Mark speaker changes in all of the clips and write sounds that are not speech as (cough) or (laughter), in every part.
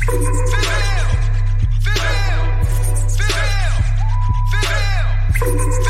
Speaker 1: Female, female, female, female.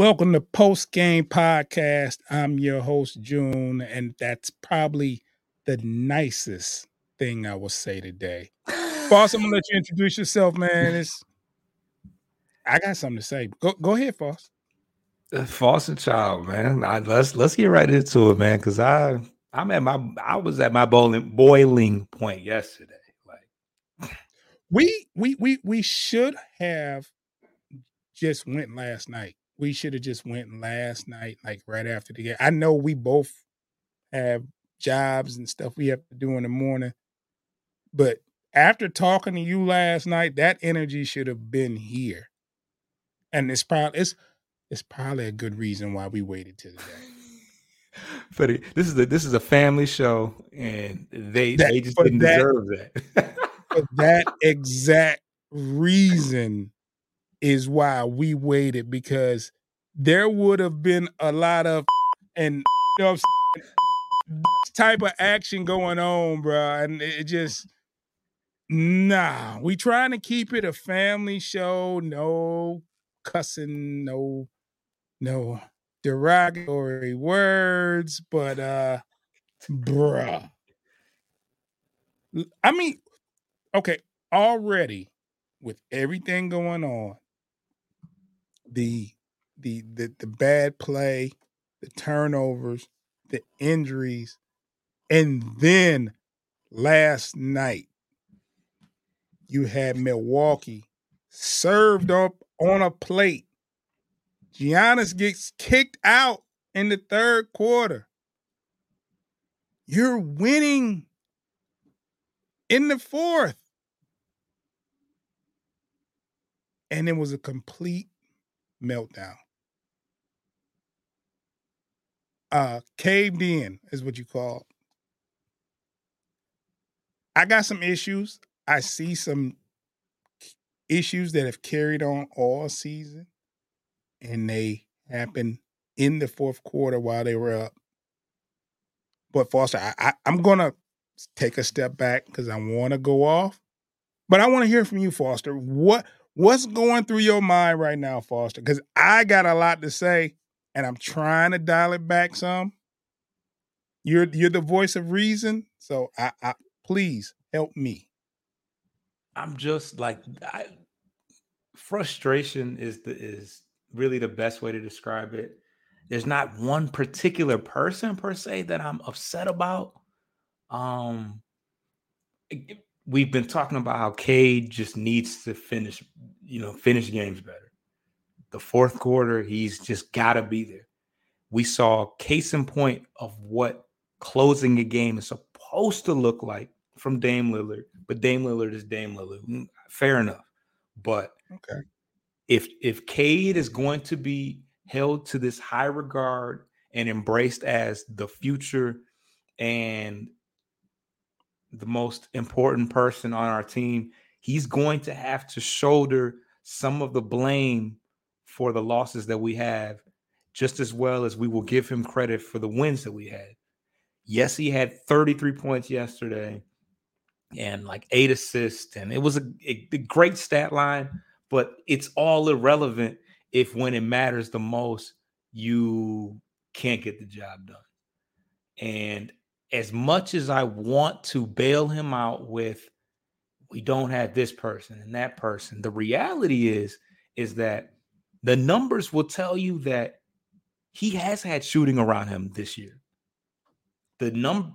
Speaker 2: Welcome to Post Game Podcast. I'm your host, June, and that's probably the nicest thing I will say today. Foss, I'm gonna let you introduce yourself, man. It's I got something to say. Go go ahead, Foss.
Speaker 3: Uh, Foss and child, man. I, let's let's get right into it, man. Because I I'm at my I was at my boiling boiling point yesterday. Like
Speaker 2: we we we we should have just went last night we should have just went last night, like right after the game. I know we both have jobs and stuff we have to do in the morning, but after talking to you last night, that energy should have been here. And it's probably it's it's probably a good reason why we waited till today. (laughs)
Speaker 3: But this is a this is a family show, and they that, they just didn't that, deserve that.
Speaker 2: for that (laughs) exact reason, is why we waited because there would have been a lot of (laughs) and (laughs) you know, (laughs) type of action going on, bro. And it just nah. We trying to keep it a family show. No cussing, no, no derogatory words, but uh bruh. I mean, okay, already with everything going on, the the the the bad play, the turnovers, the injuries, and then last night you had Milwaukee served up on a plate. Giannis gets kicked out in the third quarter. You're winning in the fourth. And it was a complete meltdown. Uh, caved in is what you call. I got some issues. I see some issues that have carried on all season, and they happened in the fourth quarter while they were up. But Foster, I, I, I'm gonna take a step back because I want to go off, but I want to hear from you, Foster. What What's going through your mind right now, Foster? Because I got a lot to say, and I'm trying to dial it back some. You're you're the voice of reason, so I, I please help me.
Speaker 3: I'm just like I, frustration is the is really the best way to describe it. There's not one particular person per se that I'm upset about. Um, we've been talking about how Cade just needs to finish, you know, finish games better. The fourth quarter, he's just got to be there. We saw case in point of what closing a game is supposed to look like from Dame Lillard, but Dame Lillard is Dame Lillard. Mm, fair enough. But
Speaker 2: okay.
Speaker 3: if if Cade is going to be held to this high regard and embraced as the future and the most important person on our team, he's going to have to shoulder some of the blame for the losses that we have, just as well as we will give him credit for the wins that we had. Yes, he had 33 points yesterday and like eight assists, and it was a, a, great stat line, but it's all irrelevant if when it matters the most, you can't get the job done. And as much as I want to bail him out with, we don't have this person and that person, the reality is, is that the numbers will tell you that he has had shooting around him this year. The number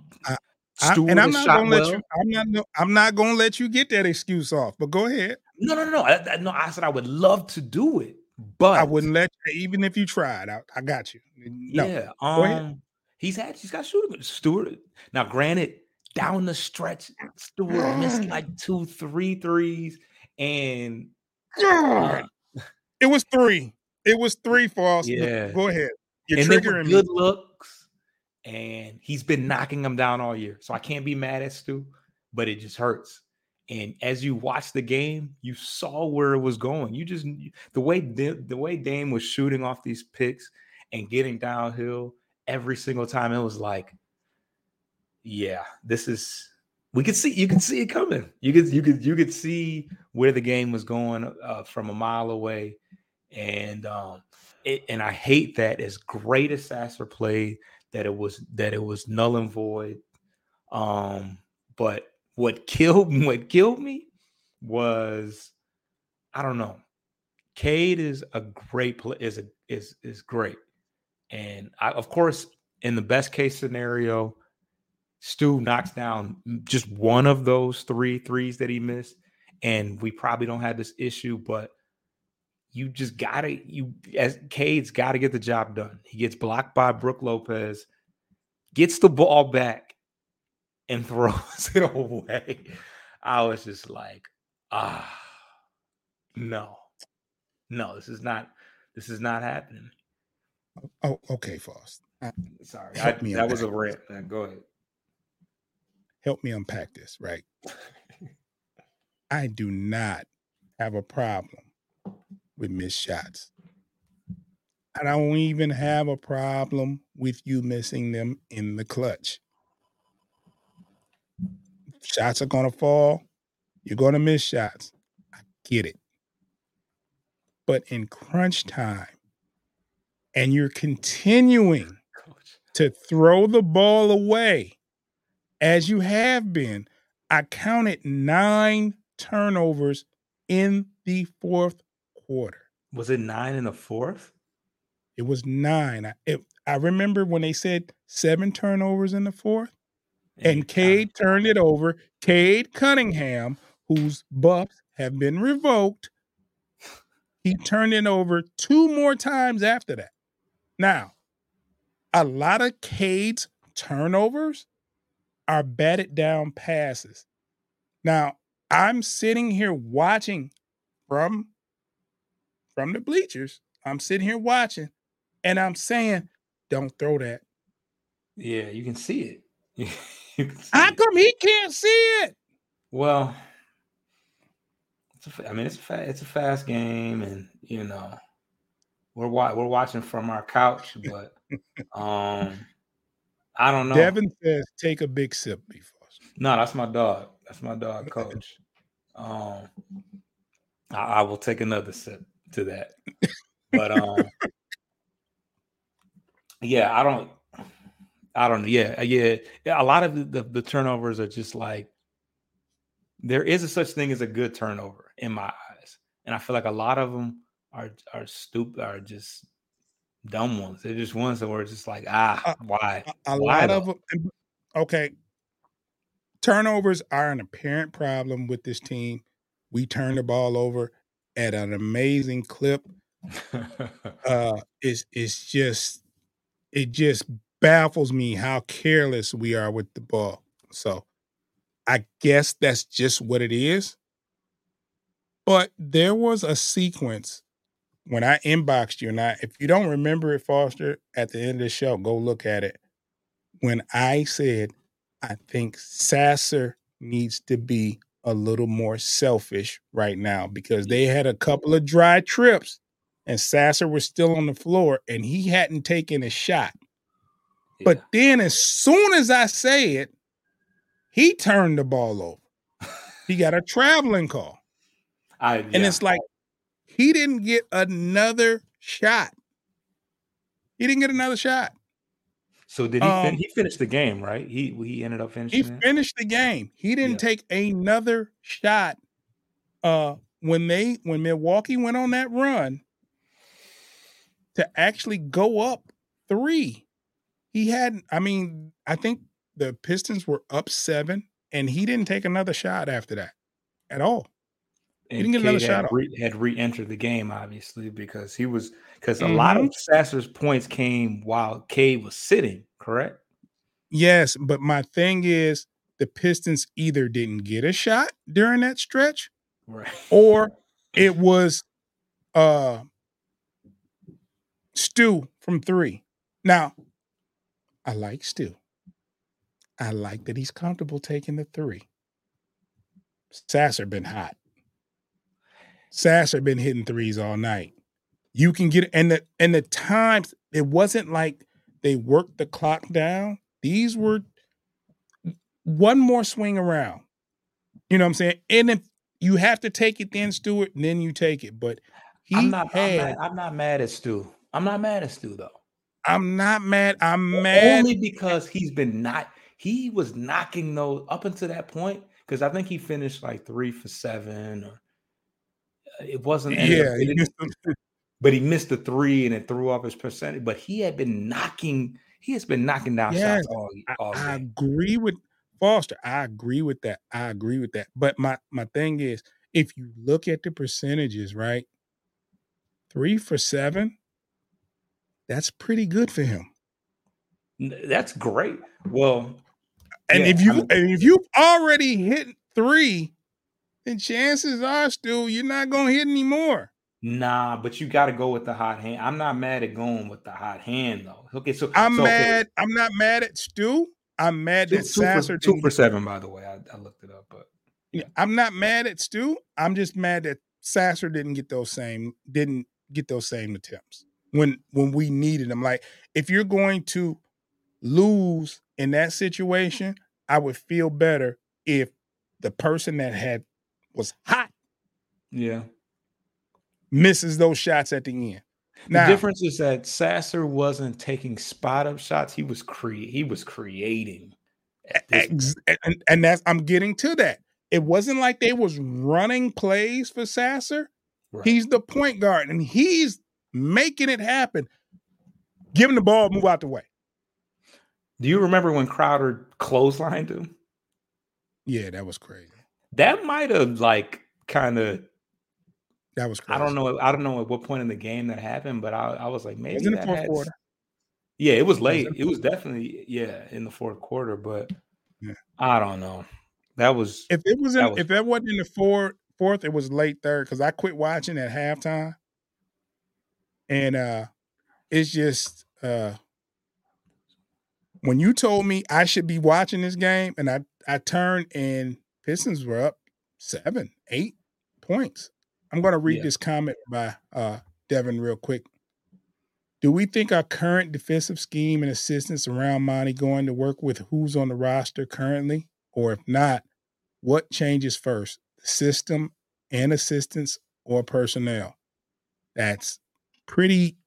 Speaker 2: and I'm not gonna well. let you. I'm not. I'm not gonna let you get that excuse off. But go ahead.
Speaker 3: No, no, no, no. I, no, I said I would love to do it, but
Speaker 2: I wouldn't let you, even if you tried. I, I got you. No,
Speaker 3: yeah. Um, he's had. He's got shooting. Stewart. Now, granted, down the stretch, Stewart missed like two, three threes, and
Speaker 2: uh, it was three. It was three for us. Yeah. Go ahead.
Speaker 3: You're and triggering good me. looks, and he's been knocking them down all year. So I can't be mad at Stu, but it just hurts. And as you watch the game, you saw where it was going. You just the way the way Dame was shooting off these picks and getting downhill every single time. It was like, yeah, this is. We could see you could see it coming. You could you could you could see where the game was going uh, from a mile away, and um, it, and I hate that as great as Sasser played, that it was that it was null and void. Um, but what killed (laughs) what killed me was I don't know. Cade is a great play is a is is great. And I, of course, in the best case scenario, Stu knocks down just one of those three threes that he missed, and we probably don't have this issue. But you just gotta you as Cade's got to get the job done. He gets blocked by Brook Lopez, gets the ball back, and (laughs) throws it away. I was just like, ah, no, no, this is not, this is not happening.
Speaker 2: Oh, okay, Foss.
Speaker 3: Uh, sorry, I, that was a rant. Go ahead.
Speaker 2: Help me unpack this, right? (laughs) I do not have a problem with missed shots. I don't even have a problem with you missing them in the clutch. Shots are going to fall. You're going to miss shots. I get it. But in crunch time, and you're continuing (laughs) to throw the ball away as you have been, I counted nine turnovers in the fourth quarter.
Speaker 3: Was it nine in the fourth?
Speaker 2: It was nine. I, it, I remember when they said seven turnovers in the fourth, and Cade turned it over. Cade Cunningham, whose buffs have been revoked, he turned it over two more times after that. Now, a lot of Cade's turnovers are batted down passes. Now, I'm sitting here watching from from the bleachers. I'm sitting here watching and I'm saying, don't throw that.
Speaker 3: Yeah, you can see it. (laughs)
Speaker 2: see How come he can't see it?
Speaker 3: Well, it's a, I mean, it's a fa- it's a fast game, and you know, we're wa- we're watching from our couch, but um, I don't know.
Speaker 2: Devin says, "Take a big sip before."
Speaker 3: No, that's my dog. That's my dog, Coach. Um, I, I will take another sip to that, but um, yeah, I don't. I don't know. Yeah, yeah. A lot of the, the, the, turnovers are just like there is a such thing as a good turnover in my eyes, and I feel like a lot of them are are stupid, are just dumb ones. They're just ones that were just like, ah, uh, why?
Speaker 2: A, a why lot though? of them. Okay, turnovers are an apparent problem with this team. We turn the ball over at an amazing clip. (laughs) uh, it's it's just it just baffles me how careless we are with the ball. So I guess that's just what it is. But there was a sequence when I inboxed you, and I, if you don't remember it, Foster, at the end of the show, go look at it. When I said, I think Sasser needs to be a little more selfish right now because they had a couple of dry trips and Sasser was still on the floor and he hadn't taken a shot. Yeah. But then as soon as I say it, he turned the ball over. he got a traveling call.
Speaker 3: I, yeah.
Speaker 2: And it's like he didn't get another shot. He didn't get another shot.
Speaker 3: So did he? Um, fin- he finished the game, right? He he ended up finishing.
Speaker 2: He it? finished the game. He didn't yeah. take another shot. Uh, when they when Milwaukee went on that run to actually go up three, he had. I mean, I think the Pistons were up seven, and he didn't take another shot after that at all.
Speaker 3: And he didn't get another shot. Re- had re-entered the game, obviously, because he was because mm-hmm. a lot of mm-hmm. Sasser's points came while Cade was sitting. Correct.
Speaker 2: Yes, but my thing is the Pistons either didn't get a shot during that stretch,
Speaker 3: right,
Speaker 2: or it was uh Stu from three. Now, I like Stu. I like that he's comfortable taking the three. Sasser been hot. Sasser been hitting threes all night. You can get and the and the times it wasn't like they worked the clock down. These were one more swing around. You know what I'm saying? And if you have to take it then, Stewart, then you take it. But
Speaker 3: I'm not,
Speaker 2: had,
Speaker 3: I'm not, I'm not mad at Stu. I'm not mad at Stu though.
Speaker 2: I'm not mad. I'm mad
Speaker 3: only because he's been not. He was knocking those up until that point because I think he finished like three for seven or it wasn't.
Speaker 2: Yeah,
Speaker 3: it, but he missed the three and it threw off his percentage. But he had been knocking. He has been knocking down yes, shots all. all
Speaker 2: I, I agree with Foster. I agree with that. I agree with that. But my my thing is, if you look at the percentages, right, three for seven, that's pretty good for him.
Speaker 3: That's great. Well,
Speaker 2: and yeah, if you I and if you've already hit three, then chances are still you're not gonna hit anymore.
Speaker 3: Nah, but you got to go with the hot hand. I'm not mad at going with the hot hand though. Okay, so
Speaker 2: I'm
Speaker 3: so,
Speaker 2: mad. Okay. I'm not mad at Stu. I'm mad two, that two Sasser
Speaker 3: for, two for seven. By the way, I, I looked it up, but
Speaker 2: yeah. I'm not mad at Stu. I'm just mad that Sasser didn't get those same didn't get those same attempts when when we needed them. Like if you're going to lose in that situation, I would feel better if the person that had was hot.
Speaker 3: Yeah.
Speaker 2: Misses those shots at the end.
Speaker 3: Now, the difference is that Sasser wasn't taking spot up shots. He was cre- he was creating.
Speaker 2: Ex- and, and that's I'm getting to that. It wasn't like they was running plays for Sasser. Right. He's the point guard and he's making it happen. Give him the ball, move out the way.
Speaker 3: Do you remember when Crowder clotheslined him?
Speaker 2: Yeah, that was crazy
Speaker 3: that might have like kind of
Speaker 2: that was crazy.
Speaker 3: I don't know. I don't know at what point in the game that happened, but I, I was like, maybe was in the fourth had, quarter. Yeah, it was late. It was, it was definitely yeah in the fourth quarter, but yeah. I don't know. That was
Speaker 2: if it was, in, was if that wasn't in the fourth fourth, it was late third because I quit watching at halftime, and uh it's just uh when you told me I should be watching this game, and I I turned and Pistons were up seven, eight points. I'm going to read yeah. this comment by uh, Devin real quick. Do we think our current defensive scheme and assistance around Monty going to work with who's on the roster currently? Or if not, what changes first, the system and assistance or personnel? That's pretty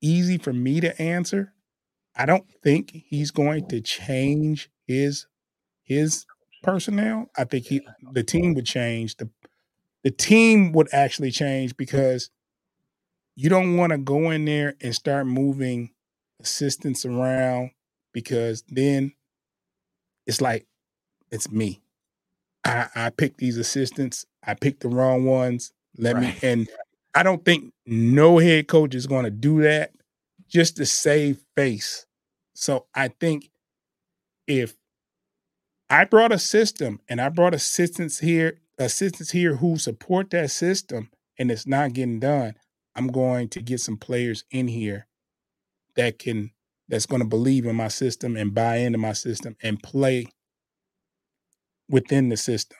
Speaker 2: easy for me to answer. I don't think he's going to change his his personnel, I think he the team would change. The the team would actually change because you don't want to go in there and start moving assistants around because then it's like it's me. I, I picked these assistants. I picked the wrong ones. Let right. me and I don't think no head coach is going to do that just to save face. So I think if I brought a system and I brought assistants here, assistants here who support that system and it's not getting done. I'm going to get some players in here that can that's going to believe in my system and buy into my system and play within the system.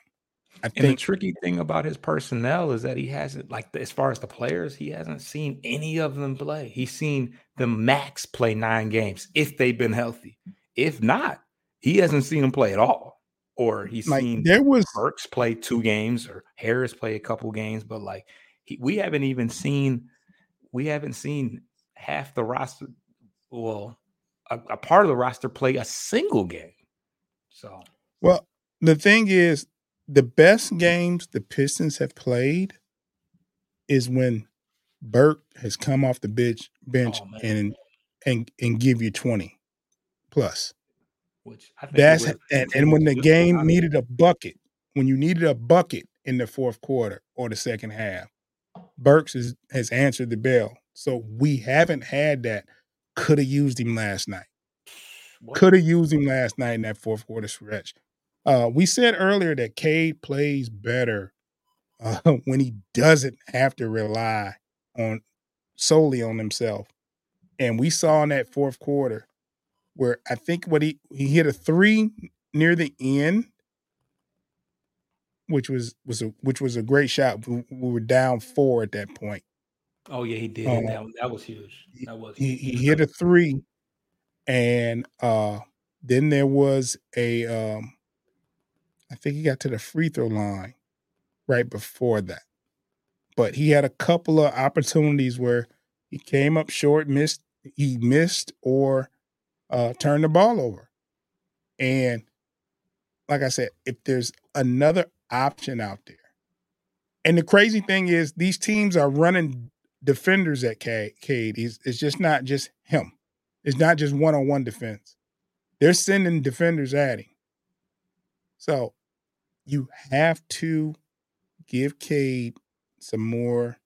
Speaker 3: I and the tricky thing about his personnel is that he hasn't, like, as far as the players, he hasn't seen any of them play. He's seen the max play nine games if they've been healthy. If not, he hasn't seen them play at all. Or he's like, seen
Speaker 2: there was
Speaker 3: Burks play two games or Harris play a couple games, but like he, we haven't even seen we haven't seen half the roster. Well, a, a part of the roster play a single game. So
Speaker 2: well, the thing is, the best games the Pistons have played is when Burke has come off the bench bench oh, and and and give you 20 plus. Which that's and, and when the game needed a bucket, when you needed a bucket in the fourth quarter or the second half, Burks is, has answered the bell. So we haven't had that. Could have used him last night. Could have used him last night in that fourth quarter stretch. Uh, we said earlier that Cade plays better uh, (laughs) when he doesn't have to rely on solely on himself. And we saw in that fourth quarter where I think what he he hit a three near the end, which was was a which was a great shot. We, we were down four at that point.
Speaker 3: Oh yeah, he did. Um, that, that was huge. That was
Speaker 2: he, he hit a three, and uh then there was a um I think he got to the free throw line right before that. But he had a couple of opportunities where he came up short, missed, he missed or uh, turned the ball over. And like I said, if there's another option out there, and the crazy thing is, these teams are running defenders at Cade. It's, it's just not just him. It's not just one on one defense. They're sending defenders at him. So you have to give Cade some more,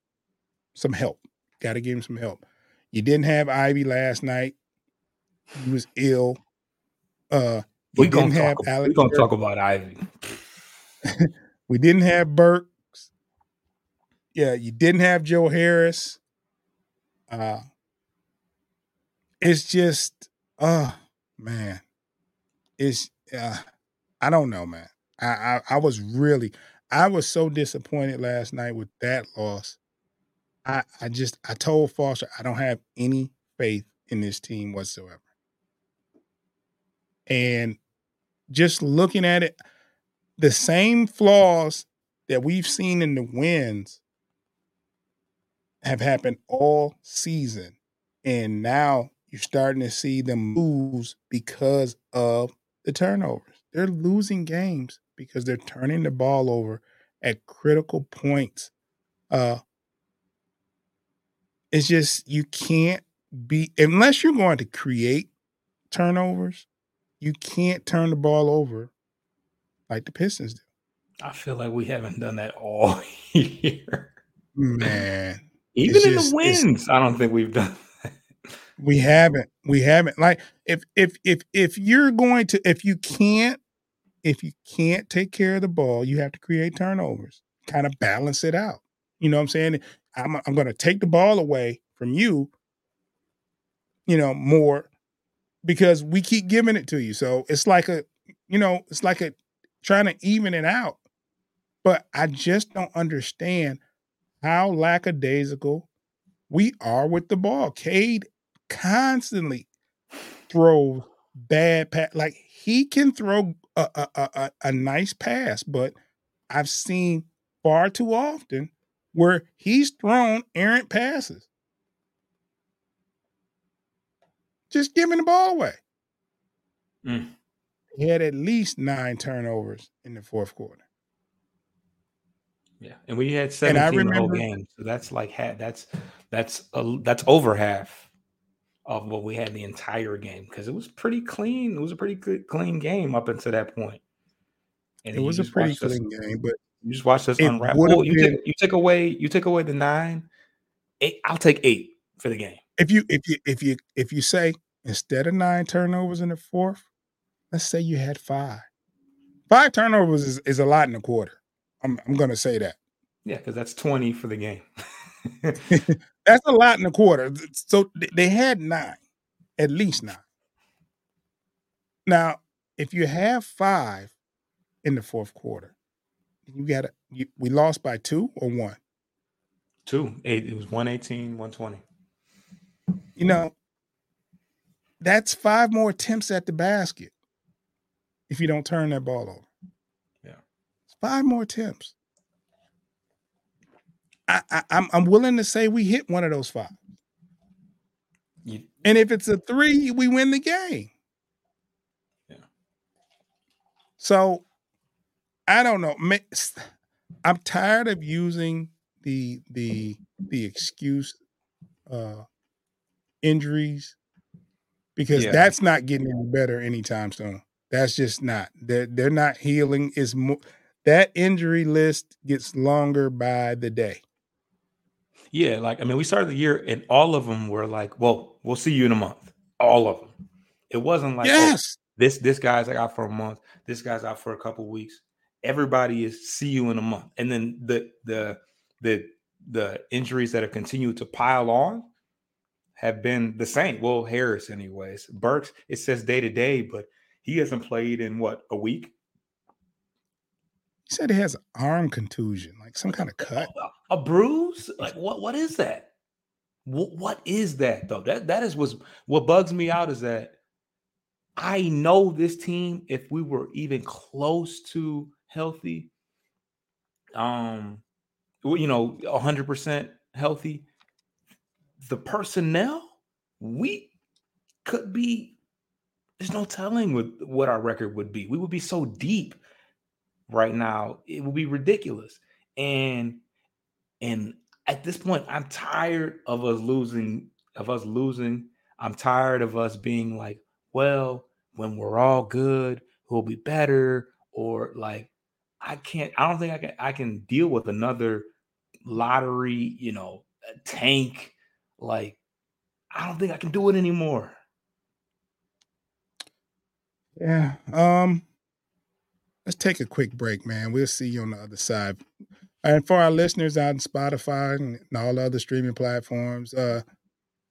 Speaker 2: some help. Got to give him some help. You didn't have Ivy last night. He was ill. Uh,
Speaker 3: we didn't have talk, Alex. We're gonna talk about Ivy. (laughs)
Speaker 2: we didn't have Burks. Yeah, you didn't have Joe Harris. Uh, it's just, oh man, it's. Uh, I don't know, man. I, I, I was really I was so disappointed last night with that loss. I I just I told Foster I don't have any faith in this team whatsoever. And just looking at it, the same flaws that we've seen in the wins have happened all season. And now you're starting to see them lose because of the turnovers. They're losing games because they're turning the ball over at critical points. Uh, it's just you can't be unless you're going to create turnovers. You can't turn the ball over like the Pistons do.
Speaker 3: I feel like we haven't done that all (laughs) year.
Speaker 2: Man.
Speaker 3: Even in just, the wins, I don't think we've done that.
Speaker 2: We haven't. We haven't. Like if if if if you're going to if you can't if you can't take care of the ball, you have to create turnovers, kind of balance it out. You know what I'm saying? I'm, I'm going to take the ball away from you, you know, more because we keep giving it to you. So it's like a, you know, it's like a trying to even it out. But I just don't understand how lackadaisical we are with the ball. Cade constantly throws bad pass. Like he can throw a, a, a, a nice pass, but I've seen far too often where he's thrown errant passes. Just giving the ball away. Mm. He had at least nine turnovers in the fourth quarter.
Speaker 3: Yeah, and we had seventeen remember, the whole game, so that's like that's that's a, that's over half of what we had the entire game because it was pretty clean. It was a pretty good, clean game up until that point.
Speaker 2: And it was a pretty clean us, game, but
Speaker 3: you just watched us unwrap. Oh, you been, take you take away you take away the nine. Eight, I'll take eight for the game.
Speaker 2: If you if you if you if you say instead of nine turnovers in the fourth, let's say you had five. Five turnovers is, is a lot in a quarter. I'm I'm gonna say that.
Speaker 3: Yeah, because that's twenty for the game. (laughs)
Speaker 2: That's a lot in a quarter. So they had nine, at least nine. Now, if you have five, in the fourth quarter. You got it. We lost by two or one.
Speaker 3: Two. Eight. It was 118, 120.
Speaker 2: You know, that's five more attempts at the basket if you don't turn that ball over.
Speaker 3: Yeah.
Speaker 2: Five more attempts. I, I, I'm I'm willing to say we hit one of those five. You, and if it's a three, we win the game.
Speaker 3: Yeah.
Speaker 2: So I don't know. I'm tired of using the the the excuse uh injuries because yeah. that's not getting any better anytime soon. That's just not. They're they're not healing. Is more that injury list gets longer by the day.
Speaker 3: Yeah, like I mean, we started the year and all of them were like, "Well, we'll see you in a month." All of them. It wasn't like, oh,
Speaker 2: "Yes,
Speaker 3: oh, this this guy's like out for a month. This guy's out for a couple weeks." Everybody is see you in a month, and then the the the the injuries that have continued to pile on have been the same. Well, Harris, anyways. Burks, it says day to day, but he hasn't played in what a week.
Speaker 2: He said he has arm contusion, like some kind of cut.
Speaker 3: A, a bruise? Like what? What is that? What, what is that though? That that is what's what bugs me out is that I know this team. If we were even close to healthy, um, you know, hundred percent healthy, the personnel we could be. There's no telling what what our record would be. We would be so deep right now, it would be ridiculous. And and at this point, I'm tired of us losing, of us losing. I'm tired of us being like, well, when we're all good, who'll be better, or like I can't, I don't think I can I can deal with another lottery, you know, tank. Like, I don't think I can do it anymore.
Speaker 2: Yeah. Um let's take a quick break, man. We'll see you on the other side. And for our listeners out in Spotify and all other streaming platforms, uh,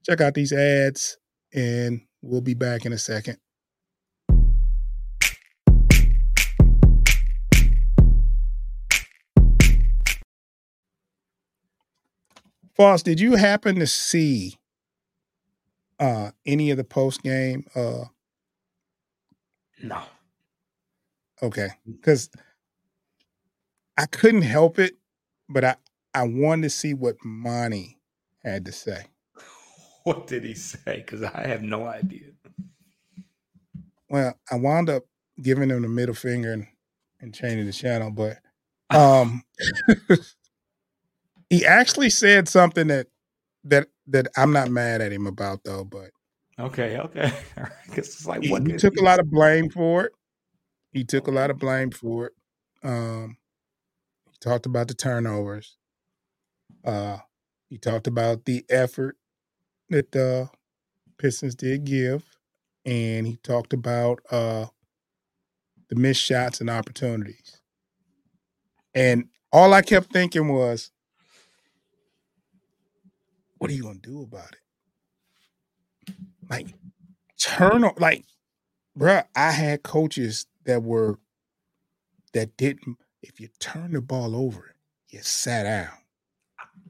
Speaker 2: check out these ads and we'll be back in a second. Foss, did you happen to see uh, any of the post game? Uh,
Speaker 3: no.
Speaker 2: Okay. Because I couldn't help it, but I, I wanted to see what Monty had to say. (laughs)
Speaker 3: What did he say? Because I have no idea.
Speaker 2: Well, I wound up giving him the middle finger and, and changing the channel, but (laughs) um (laughs) he actually said something that that that I'm not mad at him about though, but
Speaker 3: okay, okay. (laughs)
Speaker 2: it's like what he, he took a lot of blame for it. He took a lot of blame for it. Um, he talked about the turnovers. Uh, he talked about the effort that the Pistons did give, and he talked about uh, the missed shots and opportunities. And all I kept thinking was, what are you gonna do about it? Like turn on like, bruh, I had coaches that were that didn't. If you turn the ball over, you sat down.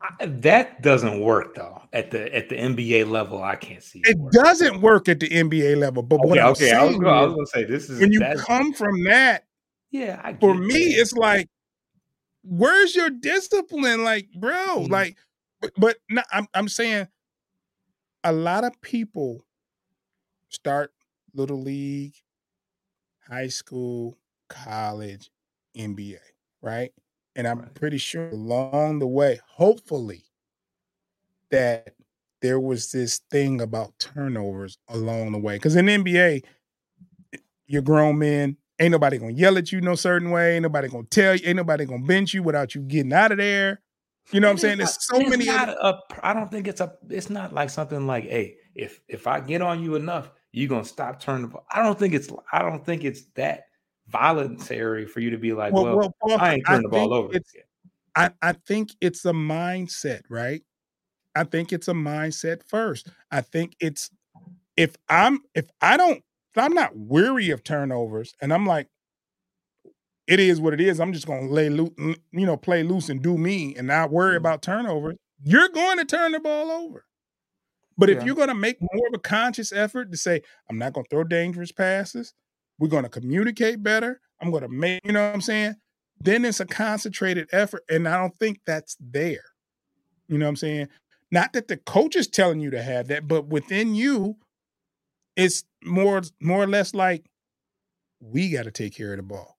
Speaker 3: I, that doesn't work though at the at the NBA level. I can't see
Speaker 2: it. it doesn't work at the NBA level. But okay, what I'm okay, saying I was,
Speaker 3: gonna, I was gonna say this is
Speaker 2: when you come from that.
Speaker 3: Yeah,
Speaker 2: for me, that. it's like, where's your discipline, like, bro? Mm-hmm. Like, but, but no, I'm I'm saying, a lot of people start little league, high school, college, NBA, right? And I'm right. pretty sure along the way, hopefully, that there was this thing about turnovers along the way. Because in NBA, you're grown men. Ain't nobody gonna yell at you no certain way. Ain't nobody gonna tell you. Ain't nobody gonna bench you without you getting out of there. You know what I'm saying? There's so many.
Speaker 3: Other... A, I don't think it's a. It's not like something like, hey, if if I get on you enough, you're gonna stop turning. I don't think it's I don't think it's that voluntary for you to be like, well, well, well Paul, I ain't turning the ball over.
Speaker 2: I, I think it's a mindset, right? I think it's a mindset first. I think it's if I'm if I don't if I'm not weary of turnovers and I'm like it is what it is. I'm just gonna lay loose, you know, play loose and do me and not worry
Speaker 3: Mm-hmm.
Speaker 2: about turnovers. You're going to turn the ball over. But if
Speaker 3: Yeah.
Speaker 2: you're gonna make more of a conscious effort to say, I'm not gonna throw dangerous passes, we're gonna communicate better, I'm gonna make, you know what I'm saying? Then it's a concentrated effort. And I don't think that's there. You know what I'm saying? Not that the coach is telling you to have that, but within you, it's more more or less like we got to take care of the ball.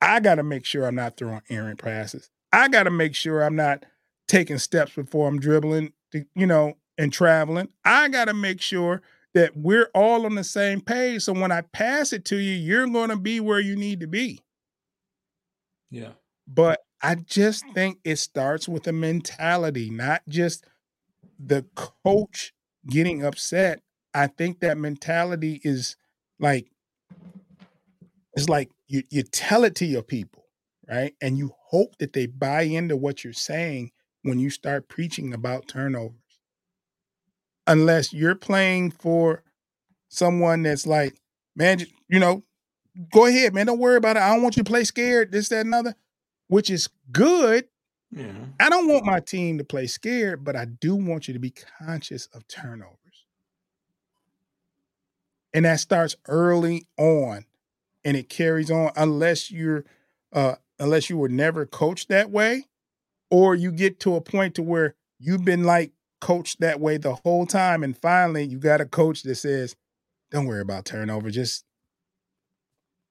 Speaker 2: I got to make sure I'm not throwing errant passes. I got to make sure I'm not taking steps before I'm dribbling, to, you know, and traveling. I got to make sure that we're all on the same page. So when I pass it to you, you're going to be where you need to be.
Speaker 3: Yeah.
Speaker 2: But I just think it starts with a mentality, not just the coach getting upset. I think that mentality is like it's like you you tell it to your people, right? And you hope that they buy into what you're saying when you start preaching about turnovers. Unless you're playing for someone that's like, man, you know, go ahead, man. Don't worry about it. I don't want you to play scared, this, that, and other, which is good.
Speaker 3: Yeah.
Speaker 2: I don't want my team to play scared, but I do want you to be conscious of turnovers. And that starts early on and it carries on unless you're uh unless you were never coached that way or you get to a point to where you've been like coached that way the whole time and finally you got a coach that says don't worry about turnover just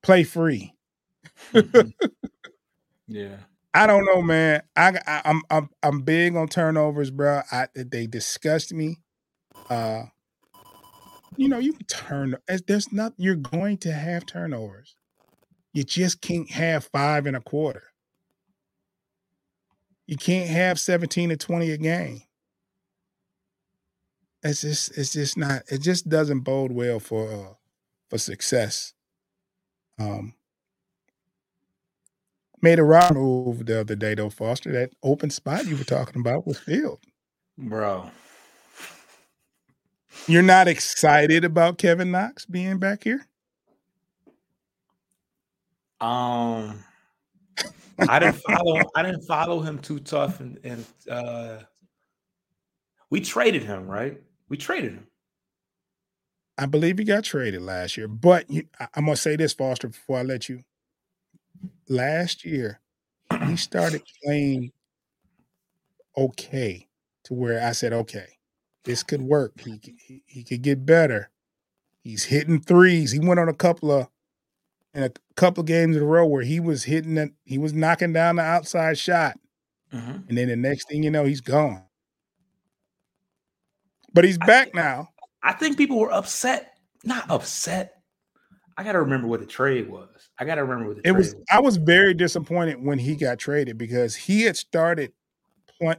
Speaker 2: play free
Speaker 3: Mhm. yeah.
Speaker 2: I don't know, man. I, I I'm I'm I'm big on turnovers, bro. I they disgust me. Uh, you know, you can turn. There's not. You're going to have turnovers. You just can't have five and a quarter. You can't have 17 to 20 a game. It's just it's just not. It just doesn't bode well for uh for success. Um, made a right move the other day though, Foster. That open spot you were talking about was filled.
Speaker 3: Bro.
Speaker 2: You're not excited about Kevin Knox being back here?
Speaker 3: Um (laughs) I didn't follow I didn't follow him too tough and, and uh we traded him, right? We traded him.
Speaker 2: I believe he got traded last year, but you, I, I'm gonna say this, Foster, before I let you. Last year, he started playing okay to where I said, okay, this could work. He could- he, he could get better. He's hitting threes. He went on a couple of in a couple of games in a row where he was hitting it. He was knocking down the outside shot,
Speaker 3: Mhm.
Speaker 2: and then the next thing you know, he's gone. But he's back
Speaker 3: think-
Speaker 2: now.
Speaker 3: I think people were upset. Not upset. I gotta remember what the trade was. I gotta remember what the
Speaker 2: It
Speaker 3: trade
Speaker 2: was.
Speaker 3: was.
Speaker 2: I was very disappointed when he got traded because he had started.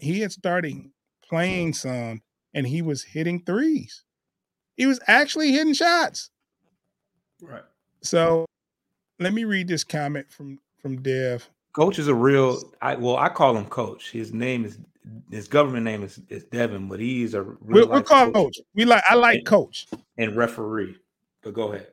Speaker 2: He had started playing some, and he was hitting threes. He was actually hitting shots.
Speaker 3: Right.
Speaker 2: So, let me read this comment from from Dev.
Speaker 3: Coach is a real I well, I call him coach. His name is his government name is, is Devin, but he's a real
Speaker 2: We'll, we'll call him coach. We like. I like
Speaker 3: And-
Speaker 2: coach.
Speaker 3: and referee. But go ahead.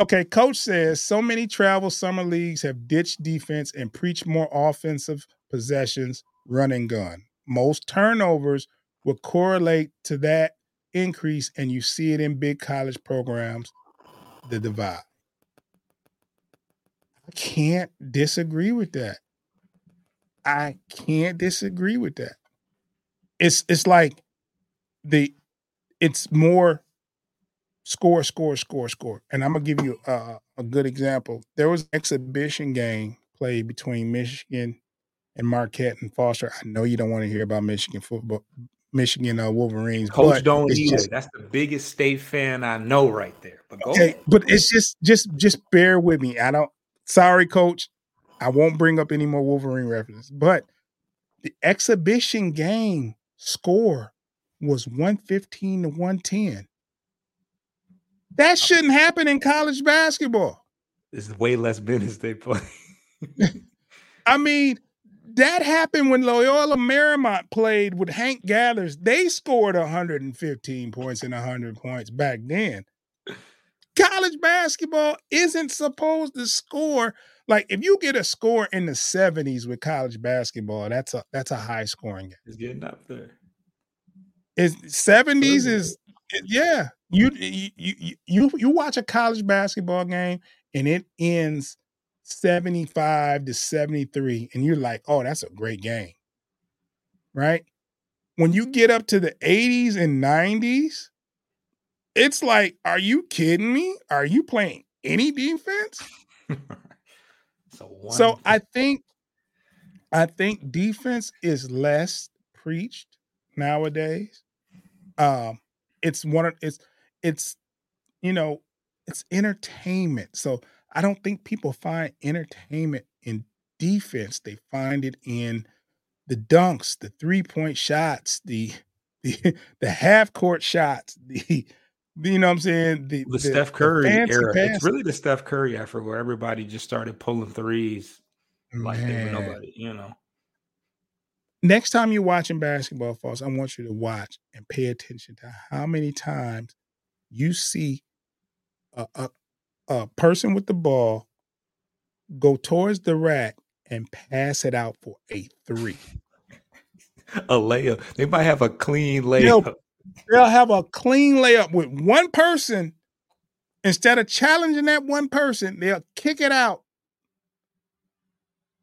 Speaker 2: Okay, coach says so many travel summer leagues have ditched defense and preach more offensive possessions, run and gun. Most turnovers will correlate to that increase, and you see it in big college programs, the divide. I can't disagree with that. I can't disagree with that. It's it's like the it's more score, score, score, score. And I'm gonna give you uh, a good example. There was an exhibition game played between Michigan and Marquette and Foster. I know you don't want to hear about Michigan football, Michigan uh, Wolverines.
Speaker 3: Coach
Speaker 2: but
Speaker 3: don't either.
Speaker 2: just-
Speaker 3: That's the biggest state fan I know right there. But go
Speaker 2: okay,
Speaker 3: ahead.
Speaker 2: but it's just just just bear with me. I don't. Sorry, coach. I won't bring up any more Wolverine references. But the exhibition game score was 115 to 110. That shouldn't happen in college basketball.
Speaker 3: It's way less minutes they play. (laughs)
Speaker 2: I mean, that happened when Loyola Marymount played with Hank Gathers. They scored 115 points and 100 points back then. College basketball isn't supposed to score like if you get a score in the 70s with college basketball, that's a that's a high scoring game.
Speaker 3: It's getting up there.
Speaker 2: Is 70s is yeah. You you you you you watch a college basketball game and it ends 75 to 73 and you're like, "Oh, that's a great game." Right? When you get up to the 80s and 90s, it's like, "Are you kidding me? Are you playing any defense?" (laughs)
Speaker 3: so
Speaker 2: So I think I think defense is less preached nowadays. Um it's one of it's it's you know, it's entertainment. So I don't think people find entertainment in defense. They find it in the dunks, the three-point shots, the (laughs) the, the half court shots, the you know what I'm saying?
Speaker 3: The, the Steph Curry the era. Pass. It's really the Steph Curry effort where everybody just started pulling threes like they were nobody, you know.
Speaker 2: Next time you're watching basketball, folks, I want you to watch and pay attention to how many times you see a, a, a person with the ball go towards the rack and pass it out for a three. (laughs)
Speaker 3: a layup. They might have a clean layup.
Speaker 2: they'll have a clean layup with one person. Instead of challenging that one person, they'll kick it out.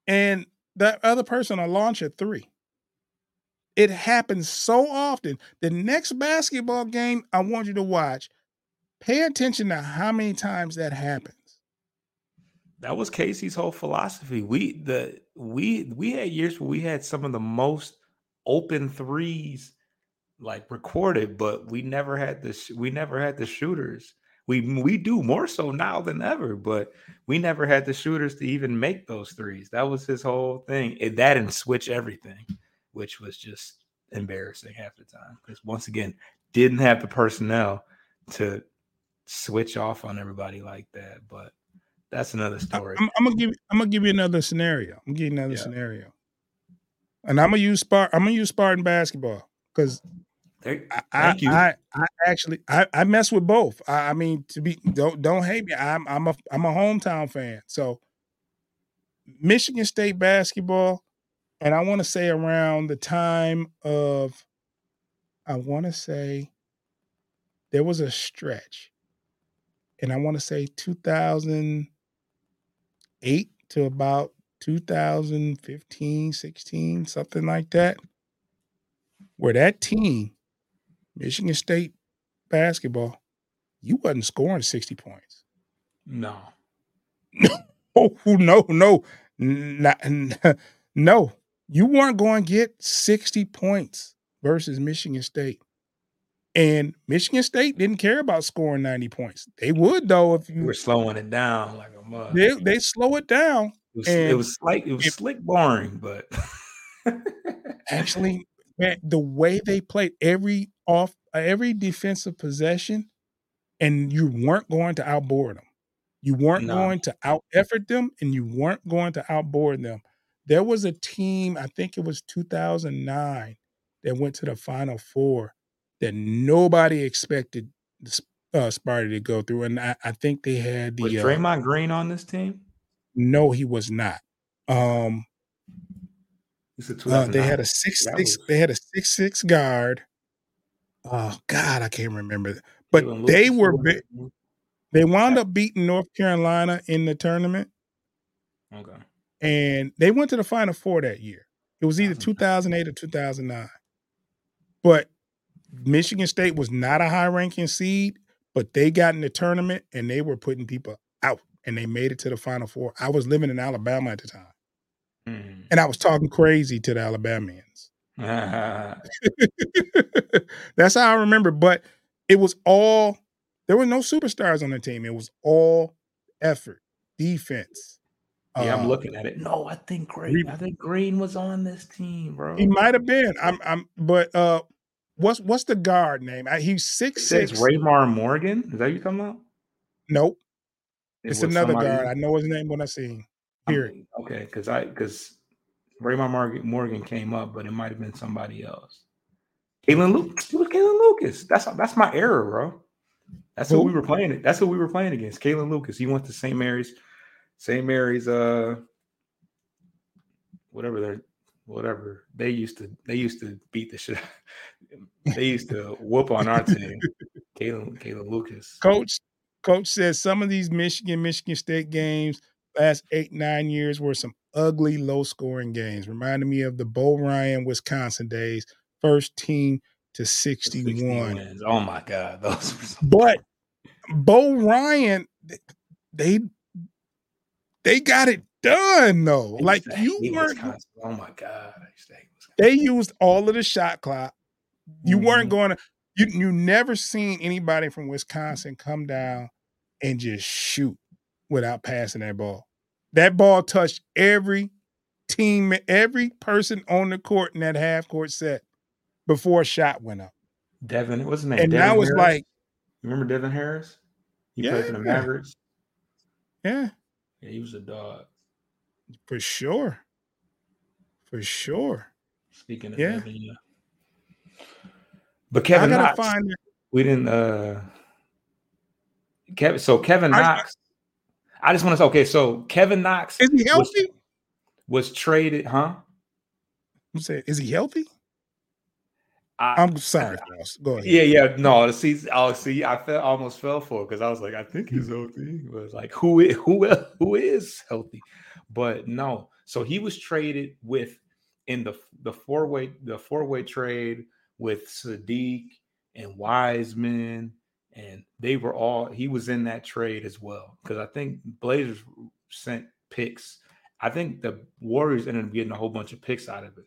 Speaker 2: And that other person will launch a three. It happens so often. The next basketball game I want you to watch, pay attention to how many times that happens.
Speaker 3: That was Casey's whole philosophy. We the we we had years where we had some of the most open threes like recorded, but we never had this. We never had the shooters. We we do more so now than ever, but we never had the shooters to even make those threes. That was his whole thing. It, that and switch everything, which was just embarrassing half the time because once again didn't have the personnel to switch off on everybody like that. But that's another story.
Speaker 2: I'm, I'm, gonna give I'm gonna give you another scenario. I'm gonna give you another yeah. scenario, and I'm gonna use Spart. I'm gonna use Spartan basketball because I, I, I, I, actually I, I mess with both. I, I, mean to be don't don't hate me. I'm I'm a I'm a hometown fan. So Michigan State basketball, and I want to say around the time of I want to say there was a stretch, and I want to say 2008 to about 2015, 16, something like that, where that team Michigan State basketball, you wasn't scoring 60 points.
Speaker 3: No.
Speaker 2: oh, (laughs) no, no. Not, (laughs) no. You weren't going to get 60 points versus Michigan State. And Michigan State didn't care about scoring 90 points. They would though if you
Speaker 3: were slowing it down like a mug.
Speaker 2: They they slow it down.
Speaker 3: It was, it was like it was slick boring, but (laughs)
Speaker 2: actually, man, the way they played every off every defensive possession, and you weren't going to outboard them. You weren't no. going to out effort them, and you weren't going to outboard them. There was a team, I think it was 2009, that went to the Final Four that nobody expected uh, Sparty to go through, and I, I think they had the
Speaker 3: was uh Draymond uh, Green on this team.
Speaker 2: No, he was not. Um, uh, they had a six six. They had a six six guard oh God, I can't remember. But they were they wound up beating North Carolina in the tournament.
Speaker 3: Okay.
Speaker 2: And they went to the final four that year. It was either 2008 or 2009. But Michigan State was not a high ranking seed, but they got in the tournament and they were putting people out and they made it to the final four. I was living in Alabama at the time. Mm. And I was talking crazy to the Alabamians. (laughs) That's how I remember. But it was all there were no superstars on the team. It was all effort, defense.
Speaker 3: Yeah, I'm uh, looking at it. No, I think Green. I think Green was on this team, bro.
Speaker 2: He might have been. I'm. I'm. But uh, what's what's the guard name? He's six six.
Speaker 3: Raymar Morgan. Is that you talking about?
Speaker 2: Nope. It it's another somebody... guard. I know his name when I see him. Here.
Speaker 3: Okay, because I because Raymar Morgan came up, but it might have been somebody else. Kalin Lucas. It was Kalin Lucas. That's that's my error, bro. That's who we were playing. It. That's who we were playing against. Kalin Lucas. He went to St. Mary's St. Mary's, uh, whatever they're, whatever they used to, they used to beat the shit. (laughs) they used to whoop on our team. (laughs) Caleb, Caleb Lucas.
Speaker 2: Coach, coach says some of these Michigan, Michigan State games last eight, nine years were some ugly, low scoring games. Reminded me of the Bo Ryan, Wisconsin days. First team to 61.
Speaker 3: 60 oh my God. (laughs) Those were
Speaker 2: But (laughs) Bo Ryan, they they got it done though. Like you weren't.
Speaker 3: Oh my God. I used to hate
Speaker 2: they used all of the shot clock. You weren't
Speaker 3: Mhm.
Speaker 2: going to you you never seen anybody from Wisconsin come down and just shoot without passing that ball. That ball touched every team, every person on the court in that half court set before a shot went up.
Speaker 3: Devin, what's his name?
Speaker 2: And
Speaker 3: Devin
Speaker 2: now it's
Speaker 3: Harris?
Speaker 2: like,
Speaker 3: remember Devin Harris? He played for the Mavericks.
Speaker 2: yeah,
Speaker 3: Yeah, he was a dog.
Speaker 2: for sure. For sure.
Speaker 3: Speaking of
Speaker 2: Yeah.
Speaker 3: Devin, yeah. But Kevin
Speaker 2: I gotta
Speaker 3: Knox,
Speaker 2: find
Speaker 3: we didn't uh Kevin so Kevin
Speaker 2: I-
Speaker 3: Knox. I just want to say, okay, so Kevin Knox
Speaker 2: Is he
Speaker 3: was,
Speaker 2: healthy?
Speaker 3: was traded, huh?
Speaker 2: I'm saying, is he healthy?
Speaker 3: I,
Speaker 2: I'm sorry. Go ahead.
Speaker 3: Yeah, yeah, no. The see, oh, see, I felt almost fell for it because I was like, I think he's healthy. It was like, who is who who is healthy? But no. So he was traded with in the the four way the four way trade with Saddiq and Wiseman, and they were all he was in that trade as well because I think Blazers sent picks. I think the Warriors ended up getting a whole bunch of picks out of it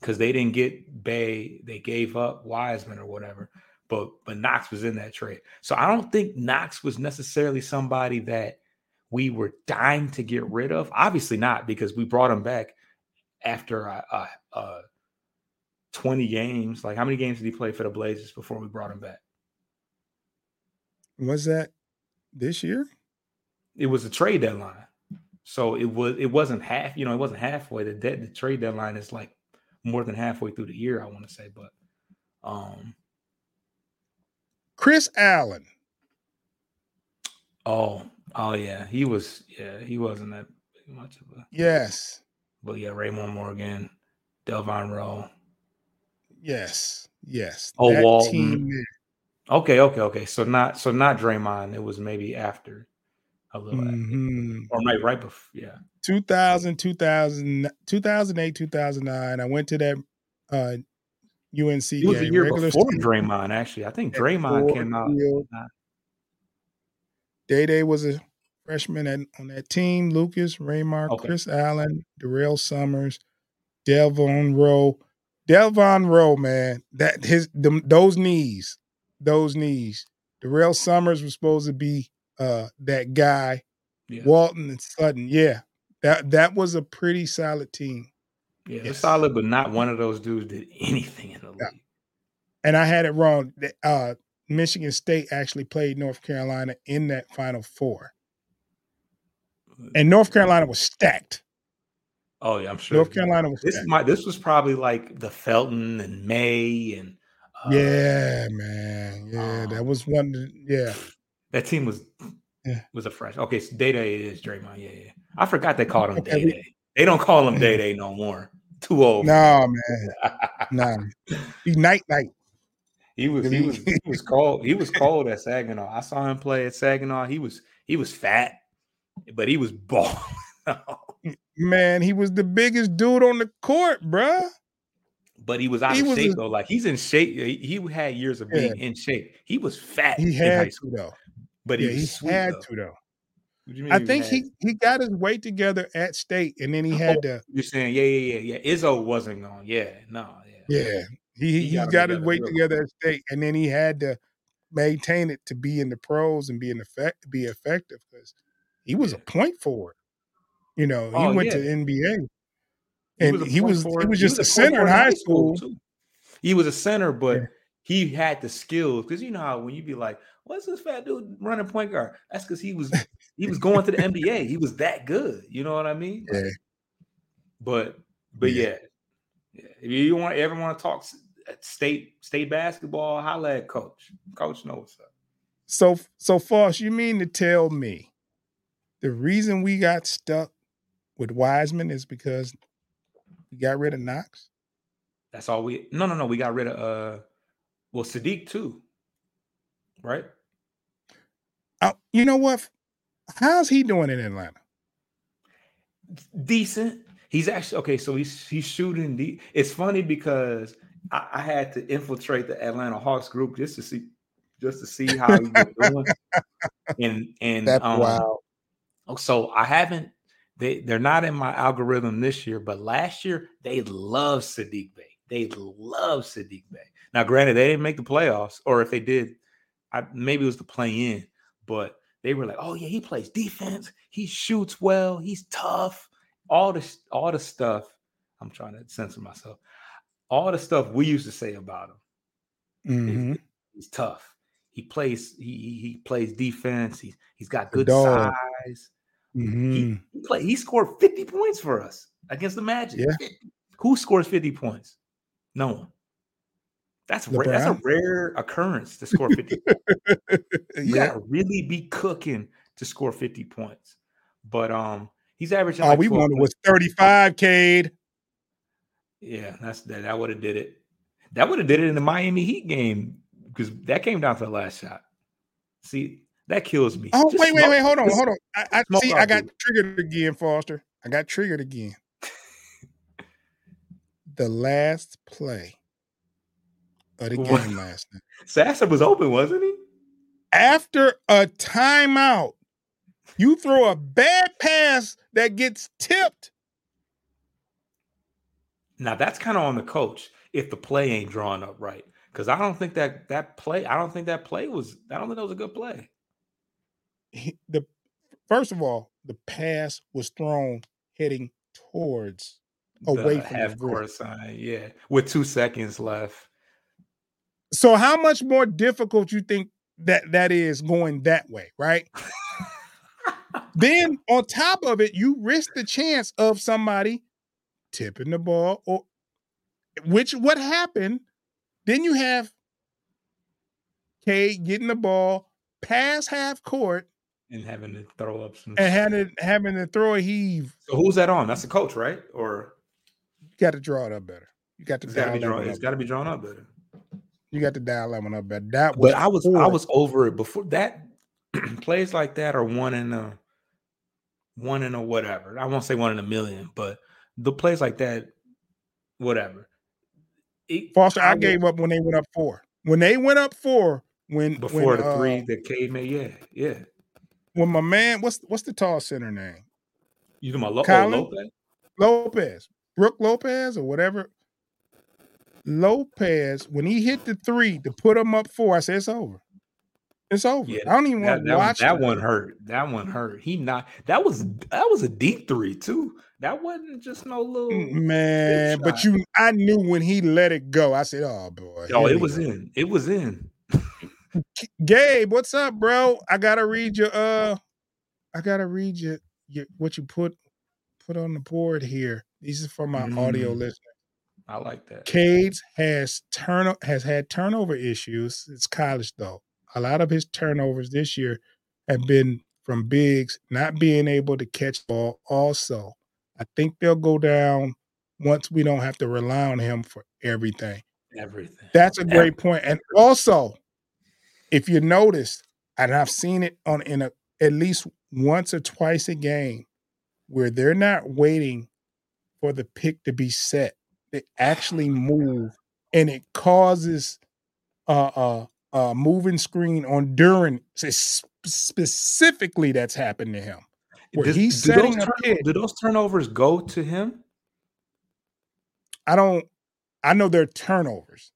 Speaker 3: because they didn't get Bey, they gave up Wiseman or whatever. But but Knox was in that trade, so I don't think Knox was necessarily somebody that we were dying to get rid of. Obviously not because we brought him back after a, a, a 20 games. Like, how many games did he play for the Blazers before we brought him back?
Speaker 2: Was that this year?
Speaker 3: It was a trade deadline. So it was it wasn't half, you know, it wasn't halfway. The the trade deadline is like more than halfway through the year, I want to say. But um
Speaker 2: Chris Allen.
Speaker 3: Oh, oh yeah. He was yeah, he wasn't that much of a
Speaker 2: Yes.
Speaker 3: But yeah, Raymar Morgan, Delvon Roe.
Speaker 2: Yes. Yes.
Speaker 3: Oh,
Speaker 2: That
Speaker 3: Walton.
Speaker 2: team
Speaker 3: Okay, okay, okay. So not so not Draymond. It was maybe after a little.
Speaker 2: Mhm.
Speaker 3: or right right before. Yeah.
Speaker 2: 2000, 2000, 2008, 2009. I went to that uh, UNC
Speaker 3: It was
Speaker 2: game.
Speaker 3: a year
Speaker 2: regular
Speaker 3: before
Speaker 2: season
Speaker 3: Draymond. Actually, I think Draymond came out.
Speaker 2: Day Day was a freshman at, on that team. Lucas, Raymar,
Speaker 3: Okay.
Speaker 2: Chris Allen, Durrell Summers, Delvon Roe. Delvon Roe, man, that his them, those knees, those knees. Durrell Summers was supposed to be uh that guy.
Speaker 3: Yeah,
Speaker 2: Walton and Suton, yeah, that that was a pretty solid team.
Speaker 3: yeah, it's
Speaker 2: yes.
Speaker 3: solid, but not one of those dudes did (laughs) anything in the
Speaker 2: Yeah.
Speaker 3: league.
Speaker 2: And I had it wrong. Uh, Michigan State actually played North Carolina in that Final Four, and North Carolina was stacked.
Speaker 3: Oh yeah, I'm sure.
Speaker 2: North Carolina was
Speaker 3: This my this was probably like the Felton and May and uh,
Speaker 2: yeah, man. Yeah, that
Speaker 3: um,
Speaker 2: was one. Yeah,
Speaker 3: That team was
Speaker 2: Yeah.
Speaker 3: was a fresh. Okay, so Day Day is Draymond. Yeah, yeah. I forgot they called him
Speaker 2: Okay,
Speaker 3: Day Day. They don't call him. (laughs) Day Day no more. Too old.
Speaker 2: no, man, no. Be night night.
Speaker 3: he was he was he was (laughs) cold. He was cold at Saginaw. I saw him play at Saginaw. He was he was fat, but he was ball. (laughs)
Speaker 2: Man, he was the biggest dude on the court, bruh.
Speaker 3: but he was out
Speaker 2: He
Speaker 3: of
Speaker 2: was
Speaker 3: shape
Speaker 2: a-
Speaker 3: though. Like he's in shape. He, he had years of being in shape. He was fat
Speaker 2: He
Speaker 3: in high
Speaker 2: had to though.
Speaker 3: but he
Speaker 2: Yeah,
Speaker 3: was
Speaker 2: he
Speaker 3: sweet,
Speaker 2: had
Speaker 3: though.
Speaker 2: to though.
Speaker 3: What do you mean
Speaker 2: I
Speaker 3: he
Speaker 2: think
Speaker 3: had
Speaker 2: he he got his weight together at state, and then he had oh, to.
Speaker 3: You're saying, yeah, yeah, yeah, yeah. Izzo wasn't on. Yeah, no, yeah.
Speaker 2: Yeah, he he,
Speaker 3: He
Speaker 2: he
Speaker 3: got
Speaker 2: got, his weight
Speaker 3: real
Speaker 2: together at state, and then he had to maintain it to be in the pros and be in effect be effective because he was a point forward. You know, he
Speaker 3: Oh,
Speaker 2: went
Speaker 3: yeah.
Speaker 2: to NBA,
Speaker 3: He
Speaker 2: and
Speaker 3: was
Speaker 2: he was
Speaker 3: forward-
Speaker 2: he was just a center in high school.
Speaker 3: too. He was a center, but
Speaker 2: Yeah.
Speaker 3: he had the skills because you know how when you be like, "What's this fat dude running point guard?" That's because he was he was going to the NBA. He was that good. You know what I mean?
Speaker 2: Yeah.
Speaker 3: But but
Speaker 2: Yeah.
Speaker 3: yeah. yeah. If you want ever want to talk uh, state state basketball, holla at coach. Coach knows what's up.
Speaker 2: So so Foss, you mean to tell me the reason we got stuck with Wiseman is because we got rid of Knox.
Speaker 3: That's all we. No, no, no. We got rid of uh, well, Saddiq too, right?
Speaker 2: Uh, you know what? How's he doing in Atlanta?
Speaker 3: Decent. He's actually okay. So he's he's shooting. The, it's funny because I, I, had to infiltrate the Atlanta Hawks group just to see just to see how he was doing. (laughs) And and
Speaker 2: that's um, wow.
Speaker 3: So I haven't. They they're not in my algorithm this year, but last year they loved Saddiq Bey. They love Saddiq Bey. Now, granted, they didn't make the playoffs, or if they did, I, maybe it was the play in, but they were like, "Oh yeah, he plays defense. He shoots well. He's tough." All this, all the stuff. I'm trying to censor myself. All the stuff we used to say about him.
Speaker 2: Mm-hmm.
Speaker 3: He's tough. He plays. He he plays defense. He's he's got good size.
Speaker 2: Mm-hmm.
Speaker 3: He, he play. He scored 50 points for us against the Magic.
Speaker 2: Yeah.
Speaker 3: Who scores 50 points? No one. That's rare, that's a rare occurrence to score 50. (laughs) you yeah. gotta really be cooking to score 50 points. But um he's averaging.
Speaker 2: Oh, like we wanted was 35, Cade.
Speaker 3: Yeah, that's that. That would have did it. That would have did it in the Miami Heat game because that came down to the last shot. See, that kills me.
Speaker 2: Oh, just wait, smoke, wait, wait, hold on, hold on. I, I see. I got triggered again, Foster. I got triggered again. (laughs) the last play of the game last night.
Speaker 3: Sasser was open, wasn't he?
Speaker 2: After a timeout, you throw a bad pass that gets tipped.
Speaker 3: Now that's kind of on the coach if the play ain't drawn up right. Because I don't think that that play, I don't think that play was, I don't think that was a good play.
Speaker 2: He, the first of all, the pass was thrown heading towards away the from half
Speaker 3: court side, yeah, with two seconds left.
Speaker 2: So how much more difficult you think that that is going that way, right? then on top of it, you risk the chance of somebody tipping the ball or which what happened. Then you have Cade getting the ball past half court
Speaker 3: and having to throw up some
Speaker 2: and having having to throw a heave.
Speaker 3: So who's that on? That's the coach, right? Or
Speaker 2: you got to draw it up better. You got to
Speaker 3: it's got to be drawn. It's got to be drawn up better.
Speaker 2: You got to dial that one up better. That was
Speaker 3: but I was I was over it before that. (clears throat) plays like that are one in a one in a whatever. I won't say one in a million, but the plays like that, whatever.
Speaker 2: It, Foster, I, I gave up when they went up four. When they went up four, when
Speaker 3: before
Speaker 2: when,
Speaker 3: the uh, three that Cade made, yeah, yeah.
Speaker 2: When my man, what's what's the tall center name?
Speaker 3: You about Lo- oh, Lopez?
Speaker 2: Lopez, Brook Lopez, or whatever. Lopez, when he hit the three to put him up four, I said it's over. It's over. Yeah, I don't even want to watch
Speaker 3: that. That one hurt. That one hurt. He not. That was that was a deep three too. That wasn't just no little
Speaker 2: mm, man. But you, I knew when he let it go. I said, "Oh boy."
Speaker 3: Oh, it was go. in. It was in.
Speaker 2: Gabe, what's up, bro? I gotta read your uh, I gotta read your, your what you put put on the board here. These are for my mm. audio listeners.
Speaker 3: I like that.
Speaker 2: Cades has turn has had turnover issues. It's college though. A lot of his turnovers this year have been from bigs not being able to catch ball. Also, I think they'll go down once we don't have to rely on him for everything.
Speaker 3: Everything.
Speaker 2: That's a great point. And also, if you notice, and I've seen it on in a at least once or twice a game, where they're not waiting for the pick to be set they actually (sighs) move and it causes a, a, a moving screen on Duren. Specifically, that's happened to him. Where he's setting
Speaker 3: do those, do those turnovers go to him?
Speaker 2: I don't. I know they're turnovers.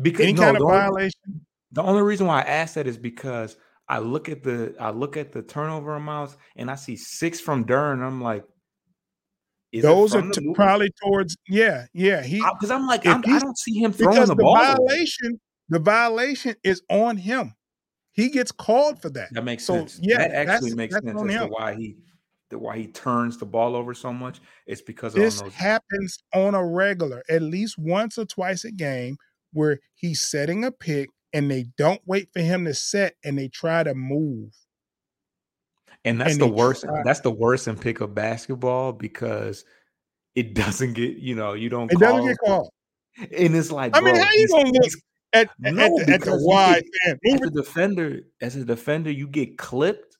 Speaker 3: Because any no, kind of violation. The only reason why I ask that is because I look at the I look at the turnover amounts and I see six from Duren. I'm like,
Speaker 2: Those are t- probably towards yeah, yeah. He
Speaker 3: because I'm like I'm, I do not see him throwing the, the ball.
Speaker 2: Violation, the violation is on him. He gets called for that.
Speaker 3: That makes so, sense. Yeah, that actually makes sense as to why he the why he turns the ball over so much. It's because
Speaker 2: this
Speaker 3: those-
Speaker 2: happens on a regular, at least once or twice a game, where he's setting a pick and they don't wait for him to set and they try to move.
Speaker 3: And that's
Speaker 2: And
Speaker 3: the worst.
Speaker 2: try-
Speaker 3: That's the worst in pickup basketball because it (laughs) doesn't get, you know, you don't
Speaker 2: It
Speaker 3: call.
Speaker 2: doesn't get called.
Speaker 3: and it's like,
Speaker 2: I mean, how you gonna look at, at,
Speaker 3: No,
Speaker 2: at, the, at the wide
Speaker 3: get- as a defender, as a defender, you get clipped,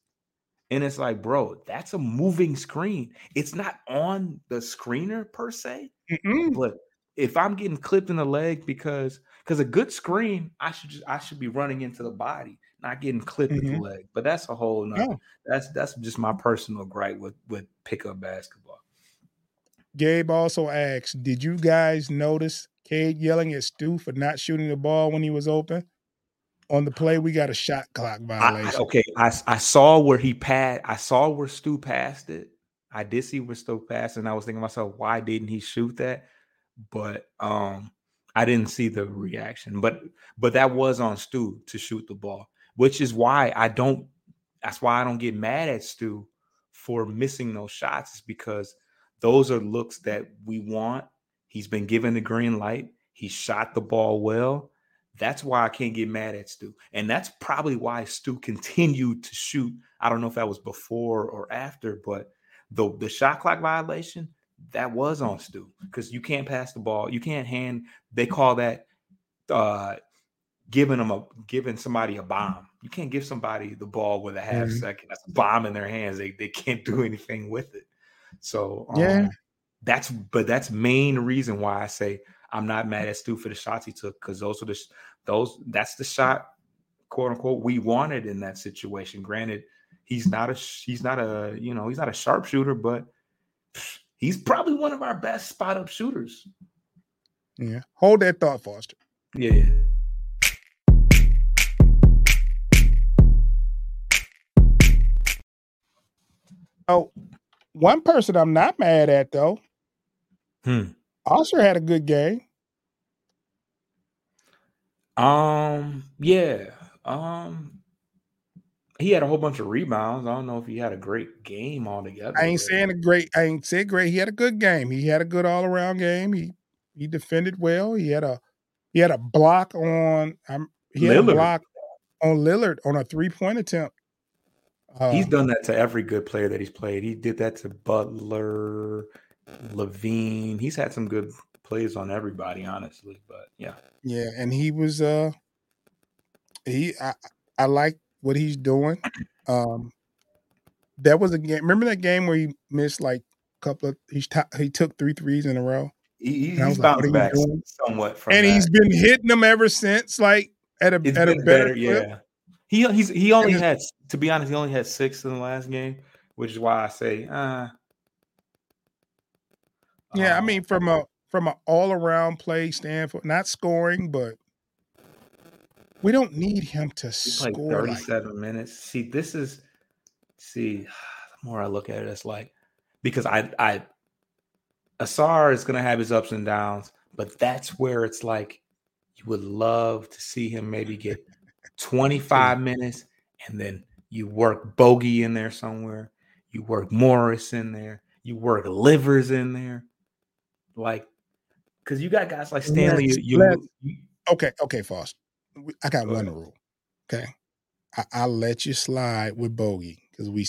Speaker 3: and it's like, bro, that's a moving screen. It's not on the screener per se,
Speaker 2: Mm-mm.
Speaker 3: but if I'm getting clipped in the leg because because a good screen, I should just I should be running into the body, not getting clipped at the
Speaker 2: Mhm.
Speaker 3: leg. But that's a whole nother.
Speaker 2: No.
Speaker 3: That's that's just my personal gripe with with pickup basketball.
Speaker 2: Gabe also asked, "Did you guys notice Cade yelling at Stu for not shooting the ball when he was open on the play? We got a shot clock
Speaker 3: I,
Speaker 2: violation.
Speaker 3: okay, I I saw where he passed. I saw where Stu passed it. I did see where Stu passed, and I was thinking to myself, why didn't he shoot that? But um, I didn't see the reaction. But but that was on Stu to shoot the ball, which is why I don't. That's why I don't get mad at Stu for missing those shots. Is because those are looks that we want. He's been given the green light. He shot the ball well. That's why I can't get mad at Stu. And that's probably why Stu (laughs) continued to shoot. I don't know if that was before or after, but the, the shot clock violation, that was on Stu. Because you can't pass the ball. You can't hand, they call that uh giving them a giving somebody a bomb. You can't give somebody the ball with a half
Speaker 2: Mhm.
Speaker 3: second. That's a bomb in their hands. They they can't do anything with it. So
Speaker 2: Yeah.
Speaker 3: um, that's but that's main reason why I say I'm not mad at Stu for the shots he took because those are the those that's the shot quote unquote we wanted in that situation. Granted, he's not a he's not a you know he's not a sharpshooter, but he's probably one of our best spot up shooters.
Speaker 2: Yeah. Hold that thought, Foster.
Speaker 3: Yeah.
Speaker 2: Oh, one person I'm not mad at though.
Speaker 3: Hmm.
Speaker 2: Oscar had a good game.
Speaker 3: Um. Yeah. Um. He had a whole bunch of rebounds. I don't know if he had a great game altogether.
Speaker 2: I ain't saying a great. I ain't said great. He had a good game. He had a good all around game. He he defended well. He had a he had a block on. Um, he had a
Speaker 3: Lillard.
Speaker 2: block on Lillard on a three point attempt. Uh,
Speaker 3: He's done that to every good player that he's played. He did that to Butler, LaVine. He's had some good plays on everybody, honestly. But yeah,
Speaker 2: Yeah, and he was uh he I I like what he's doing. Um that was a game. Remember that game where he missed like a couple of he t- he took three threes in a row,
Speaker 3: he, he's
Speaker 2: was like,
Speaker 3: bounced back somewhat from
Speaker 2: and
Speaker 3: that.
Speaker 2: he's been hitting them ever since. Like at a
Speaker 3: It's
Speaker 2: at a better,
Speaker 3: better, yeah. He he's he only had to be honest, he only had six in the last game, which is why I say, uh
Speaker 2: Yeah, I
Speaker 3: um,
Speaker 2: mean from a from an all around play standpoint, not scoring, but we don't need him to score like
Speaker 3: 37 minutes. See, this is see, (sighs) the more I look at it, it's like because I I Ausar is gonna have his ups and downs, but that's where it's like you would love to see him maybe get 25 (laughs) minutes and then you work Bogey in there somewhere, you work Morris in there, you work Livers in there, like because you got guys like Stanley.
Speaker 2: Let's-
Speaker 3: you,
Speaker 2: let's-
Speaker 3: you
Speaker 2: Okay, okay, Foster. We- I got
Speaker 3: Go
Speaker 2: one
Speaker 3: ahead.
Speaker 2: rule. Okay, I, I'll let you slide with Bogey because we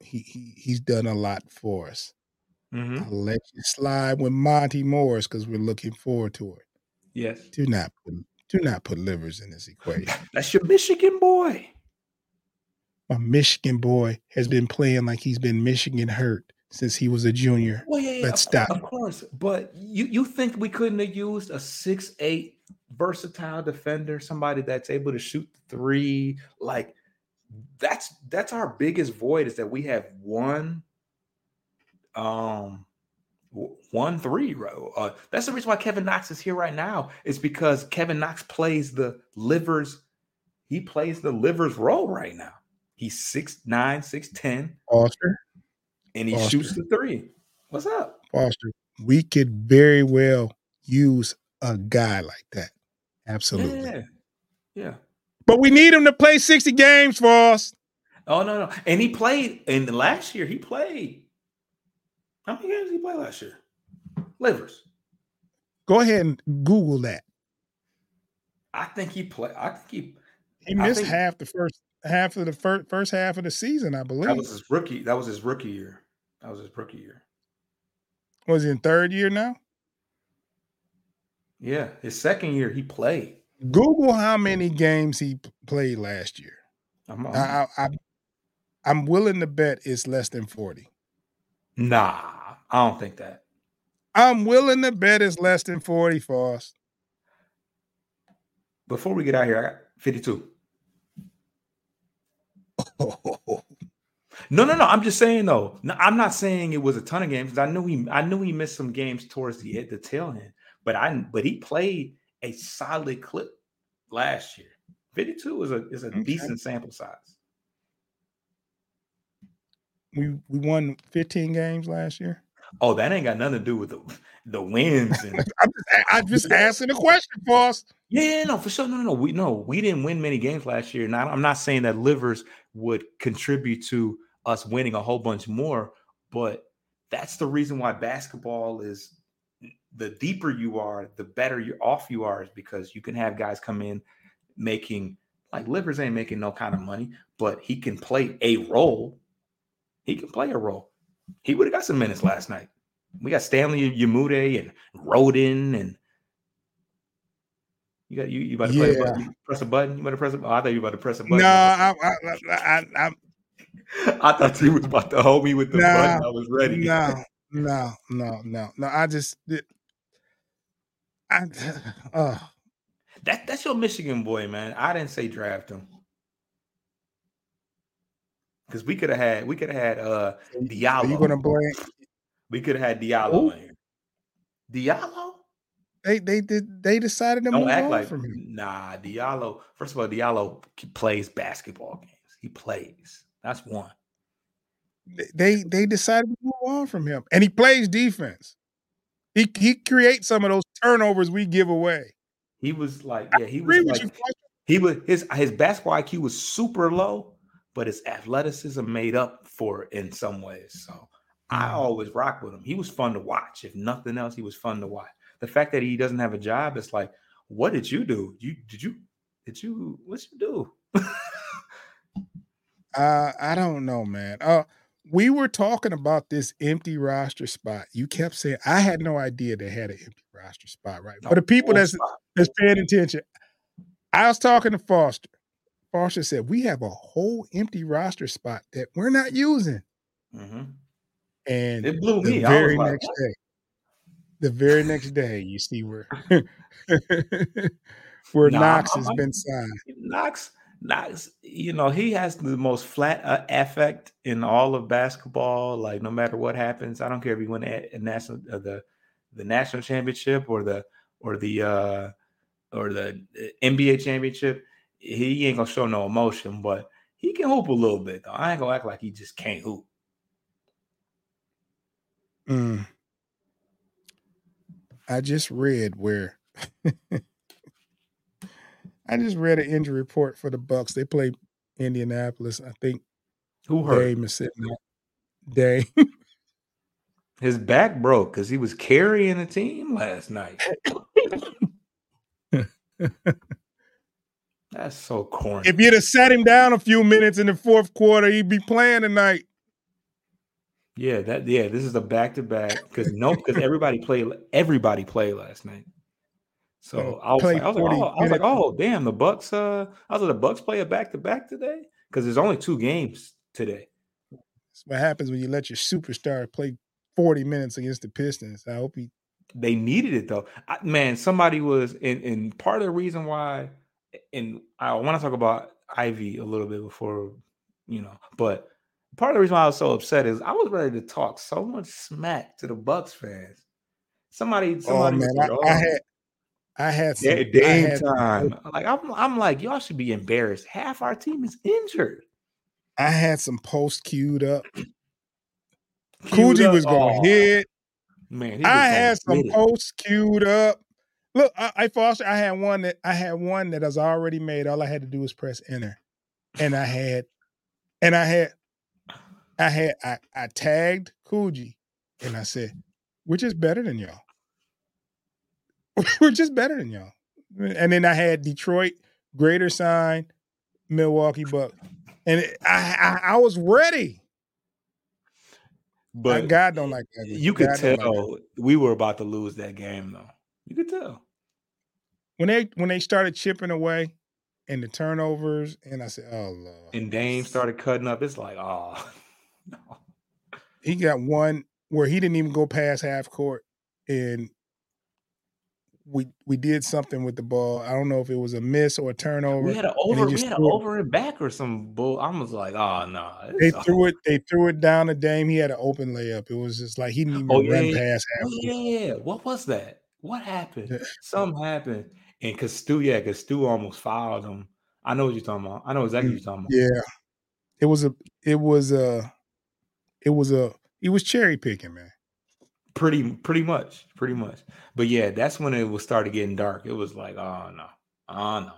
Speaker 2: he, he he's done a lot for us.
Speaker 3: Mhm.
Speaker 2: I'll let you slide with Monty Morris because we're looking forward to it.
Speaker 3: yes,
Speaker 2: Do not put do not put livers in this equation. (laughs)
Speaker 3: that's your Michigan boy.
Speaker 2: My Michigan boy has been playing like he's been Michigan hurt since he was a junior.
Speaker 3: Well, yeah, yeah
Speaker 2: Let's
Speaker 3: of,
Speaker 2: stop.
Speaker 3: Of course, but you you think we couldn't have used a six eight versatile defender, somebody that's able to shoot the three? Like that's that's our biggest void is that we have one, um, one three row. Uh, that's the reason why Kevin Knox is here right now. Is because Kevin Knox plays the livers. He plays the livers role right now. He's six nine, six ten,
Speaker 2: Foster,
Speaker 3: and he
Speaker 2: Foster.
Speaker 3: shoots the three. What's up?
Speaker 2: Foster, we could very well use a guy like that. Absolutely.
Speaker 3: Yeah. Yeah.
Speaker 2: But we need him to play 60 games for us.
Speaker 3: Oh no, no. And he played in the last year, he played. How many games did he play last year? Livers.
Speaker 2: Go ahead and Google that.
Speaker 3: I think he played. I think he
Speaker 2: He missed
Speaker 3: think-
Speaker 2: half the first half of the first first half of the season, I believe.
Speaker 3: That was his rookie. That was his rookie year. That was his rookie year.
Speaker 2: Was he in third year now?
Speaker 3: Yeah, his second year he played.
Speaker 2: Google how many games he played last year. I'm, I, I, I'm willing to bet it's less than forty.
Speaker 3: Nah, I don't think that.
Speaker 2: I'm willing to bet it's less than 40, Foss.
Speaker 3: Before we get out here, I got 52. (laughs) No, no, no. I'm just saying though. No, I'm not saying it was a ton of games. I knew he, I knew he missed some games towards the the tail end. But I, but he played a solid clip last year. 52 is a is a okay. decent sample size.
Speaker 2: We we won 15 games last year.
Speaker 3: Oh, that ain't got nothing to do with the the wins. And (laughs)
Speaker 2: I'm, just, I'm just asking a question, boss.
Speaker 3: Yeah, no, for sure. No, no, no. We no, we didn't win many games last year. Now I'm not saying that livers would contribute to us winning a whole bunch more, but that's the reason why basketball is the deeper you are, the better you off you are, is because you can have guys come in making like livers ain't making no kind of money, but he can play a role. He can play a role he would have got some minutes last night. We got Stanley Umude and Rhoden and you got you you about to yeah. a press a button. You about to press a oh, I thought you were about to press a button.
Speaker 2: No, (laughs) I I, I, I,
Speaker 3: I thought you was about to hold me with the nah, button. I was ready.
Speaker 2: No, (laughs) no, no, no, no. I just I (laughs) uh
Speaker 3: that that's your Michigan boy, man. I didn't say draft him because we could have had we could have had uh Diallo. Are
Speaker 2: you gonna blame?
Speaker 3: We could have had Diallo in here. Diallo?
Speaker 2: They they did they decided to Don't move act on like, from him.
Speaker 3: Nah, Diallo. First of all, Diallo plays basketball games. He plays. That's one.
Speaker 2: They they decided to move on from him, and he plays defense. He he creates some of those turnovers we give away.
Speaker 3: He was like, yeah, he was like, he was his his basketball IQ was super low, but his athleticism made up for it in some ways. So I mm. always rock with him. He was fun to watch. If nothing else, he was fun to watch. The fact that he doesn't have a job, it's like, what did you do? You did you did you what you do?
Speaker 2: uh, I don't know, man. Uh we were talking about this empty roster spot. You kept saying I had no idea they had an empty roster spot, right? No, For the people that's spot. that's paying attention, I was talking to Foster. Foster said, we have a whole empty roster spot that we're not using. Mm-hmm. And
Speaker 3: it blew
Speaker 2: me. The very like, next day, the very next day, you see where (laughs) where nah, Knox has been signed.
Speaker 3: Knox, Knox, you know, he has the most flat uh, affect in all of basketball. Like no matter what happens, I don't care if he win a, a national uh, the the national championship or the or the uh or the uh, NBA championship he ain't gonna show no emotion, but he can hoop a little bit though. I ain't gonna act like he just can't hoop.
Speaker 2: Mm. I just read where (laughs) I just read an injury report for the Bucks. They play Indianapolis. I think
Speaker 3: who hurt? Dame is
Speaker 2: sitting there. Dame. (laughs)
Speaker 3: His back broke because he was carrying a team last night. (laughs) That's so corny.
Speaker 2: If you'd have sat him down a few minutes in the fourth quarter, he'd be playing tonight.
Speaker 3: Yeah, that yeah, this is a back to back because no, because everybody played everybody played last night. So I was, like, I was like, oh, I was like, oh, damn, the Bucks. Uh, I was like, the Bucks play a back to back today because there's only two games today.
Speaker 2: That's what happens when you let your superstar play 40 minutes against the Pistons. I hope he.
Speaker 3: They needed it though, I, man. Somebody was, and, and part of the reason why and I want to talk about Ivy a little bit before, you know, but part of the reason why I was so upset is I was ready to talk so much smack to the Bucks fans. Somebody, oh, somebody,
Speaker 2: oh, man, I, I, had, I had
Speaker 3: some, day, had time. Some, like I'm, I'm like, y'all should be embarrassed. Half our team is injured.
Speaker 2: I had some post queued up. Coogee was going oh, hit. Man, I had some posts queued up. Look, I, I Foster, I had one that I had one that was already made. All I had to do was press enter, and I had, and I had, I had, I, I tagged Coogee, and I said, "We're just better than y'all. (laughs) We're just better than y'all." And then I had Detroit greater sign, Milwaukee Bucks, and it, I, I I was ready.
Speaker 3: But
Speaker 2: God don't like that.
Speaker 3: You could
Speaker 2: God like
Speaker 3: tell we were about to lose that game, though. You could tell.
Speaker 2: when they when they started chipping away and the turnovers, and I said, "Oh Lord."
Speaker 3: And Dame started cutting up. It's like, oh. (laughs)
Speaker 2: he got one where he didn't even go past half court, and we we did something with the ball. I don't know if it was a miss or a turnover.
Speaker 3: We had an over. We had an over and back or some bull. I was like, oh no.
Speaker 2: They
Speaker 3: it's-
Speaker 2: threw it. They threw it down to Dame. He had an open layup. It was just like he didn't even
Speaker 3: Oh,
Speaker 2: run
Speaker 3: yeah.
Speaker 2: past half
Speaker 3: Oh,
Speaker 2: court.
Speaker 3: yeah. What was that? What happened? Something happened. And cause Stu, yeah, cause Stu almost fouled him. I know what you're talking about. I know exactly what mm, you're talking about.
Speaker 2: Yeah, it was a. It was a. It was a. He was cherry picking, man.
Speaker 3: Pretty, pretty much, pretty much. But yeah, that's when it was started getting dark. It was like, oh no, oh no.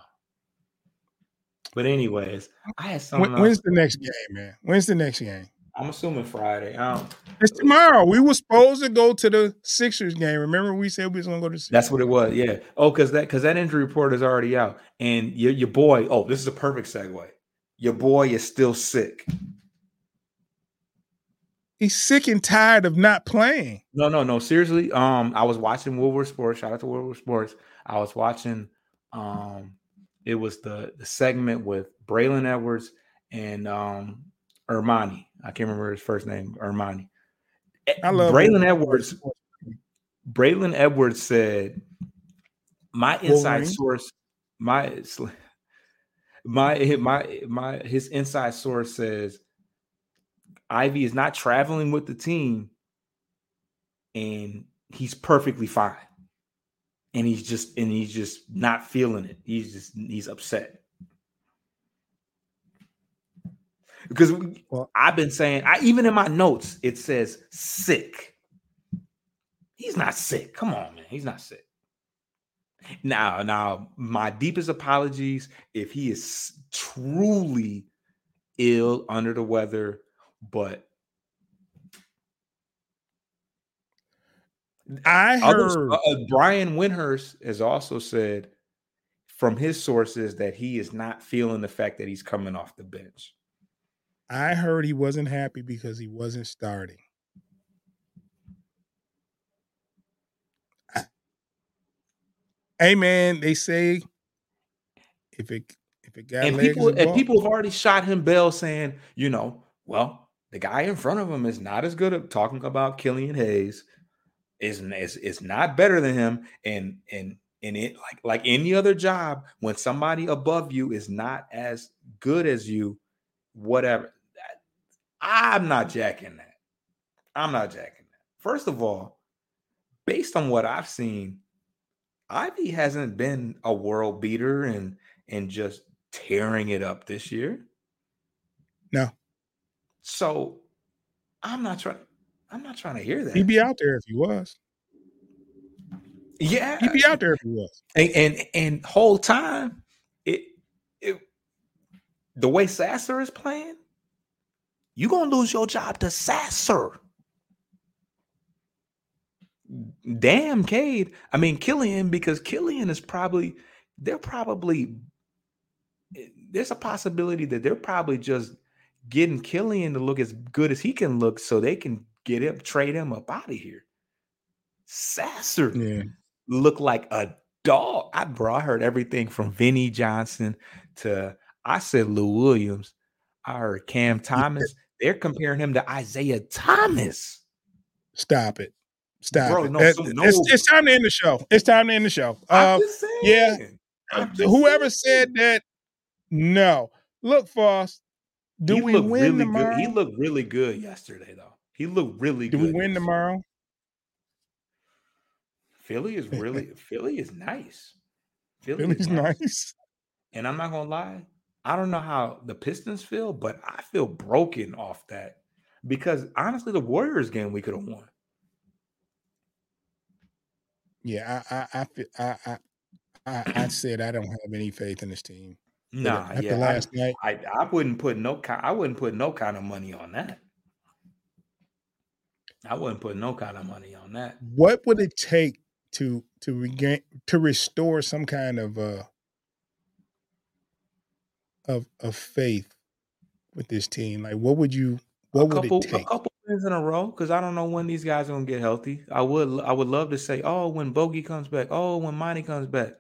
Speaker 3: But anyways, I had something.
Speaker 2: When, when's the next game, man? When's the next game?
Speaker 3: I'm assuming Friday. Don't,
Speaker 2: It's tomorrow. We were supposed to go to the Sixers game. Remember, we said we was gonna go to. Sixers.
Speaker 3: That's what it was. Yeah. Oh, because that because that injury report is already out, and your your boy. Oh, this is a perfect segue. Your boy is still sick.
Speaker 2: He's sick and tired of not playing.
Speaker 3: No, no, no. Seriously. Um, I was watching Woodward Sports. Shout out to Woodward Sports. I was watching. Um, it was the the segment with Braylon Edwards and um Ermani. I can't remember his first name. Ermani.
Speaker 2: I love
Speaker 3: Braylon Edwards. Braylon Edwards said, "My inside
Speaker 2: Wolverine?
Speaker 3: source, my (laughs) my my my his inside source says Ivy is not traveling with the team, and he's perfectly fine, and he's just and he's just not feeling it. He's just he's upset." Because
Speaker 2: Well-
Speaker 3: I've been saying, I even in my notes it says sick. He's not sick. Come on, man. He's not sick. Now, now, my deepest apologies if he is truly ill under the weather, but
Speaker 2: I heard.
Speaker 3: uh, uh, Brian Windhorst has also said from his sources that he is not feeling the fact that he's coming off the bench.
Speaker 2: I heard he wasn't happy because he wasn't starting. I- Hey man, they say if it if it got
Speaker 3: and people and people have already shot him bell saying, you know, well, the guy in front of him is not as good at talking about Killian Hayes, is is is not better than him, and and and it like like any other job, when somebody above you is not as good as you, whatever. I'm not jacking that. I'm not jacking that. First of all, based on what I've seen, Ivy hasn't been a world beater and and just tearing it up this year.
Speaker 2: No.
Speaker 3: So I'm not trying. I'm not trying to hear that.
Speaker 2: He'd be out there if he was.
Speaker 3: yeah,
Speaker 2: He'd be out there if he was.
Speaker 3: and and and whole time it it the way Sasser is playing, you gonna lose your job to Sasser. Damn, Cade. I mean Killian, because Killian is probably they're probably eh, there's a possibility that they're probably just getting Killian to look as good as he can look so they can get him, trade him up out of here. Sasser
Speaker 2: Yeah.
Speaker 3: look like a dog. I bro, I heard everything from Vinny Johnson to I said Lou Williams. I heard Cam Thomas. They're comparing him to Isaiah Thomas.
Speaker 2: Stop it. Stop
Speaker 3: Bro,
Speaker 2: it.
Speaker 3: no, so-
Speaker 2: it's,
Speaker 3: no.
Speaker 2: it's time to end the show. It's time to end the show. Uh, yeah, whoever said that, no. Look, Foss, do
Speaker 3: he
Speaker 2: we
Speaker 3: looked
Speaker 2: win
Speaker 3: really
Speaker 2: tomorrow?
Speaker 3: good. He looked really good yesterday, though. He looked really
Speaker 2: do
Speaker 3: good.
Speaker 2: we win
Speaker 3: yesterday.
Speaker 2: tomorrow?
Speaker 3: Philly is really (laughs) Philly is nice. Philly
Speaker 2: Philly's
Speaker 3: is nice.
Speaker 2: nice.
Speaker 3: And I'm not gonna lie, I don't know how the Pistons feel, but I feel broken off that because honestly, the Warriors game we could have won.
Speaker 2: Yeah, I, I, I, I, I, I said I don't have any faith in this team.
Speaker 3: Nah,
Speaker 2: after
Speaker 3: yeah, I-
Speaker 2: last night,
Speaker 3: I, I wouldn't put no I wouldn't put no kind of money on that. I wouldn't put no kind of money on that.
Speaker 2: what would it take to to regain to restore some kind of uh of of faith with this team? Like, what would you? What would it take?
Speaker 3: A couple wins in a row because I don't know when these guys are gonna get healthy. I would, I would love to say, oh, when Bogey comes back, oh, when Monty comes back.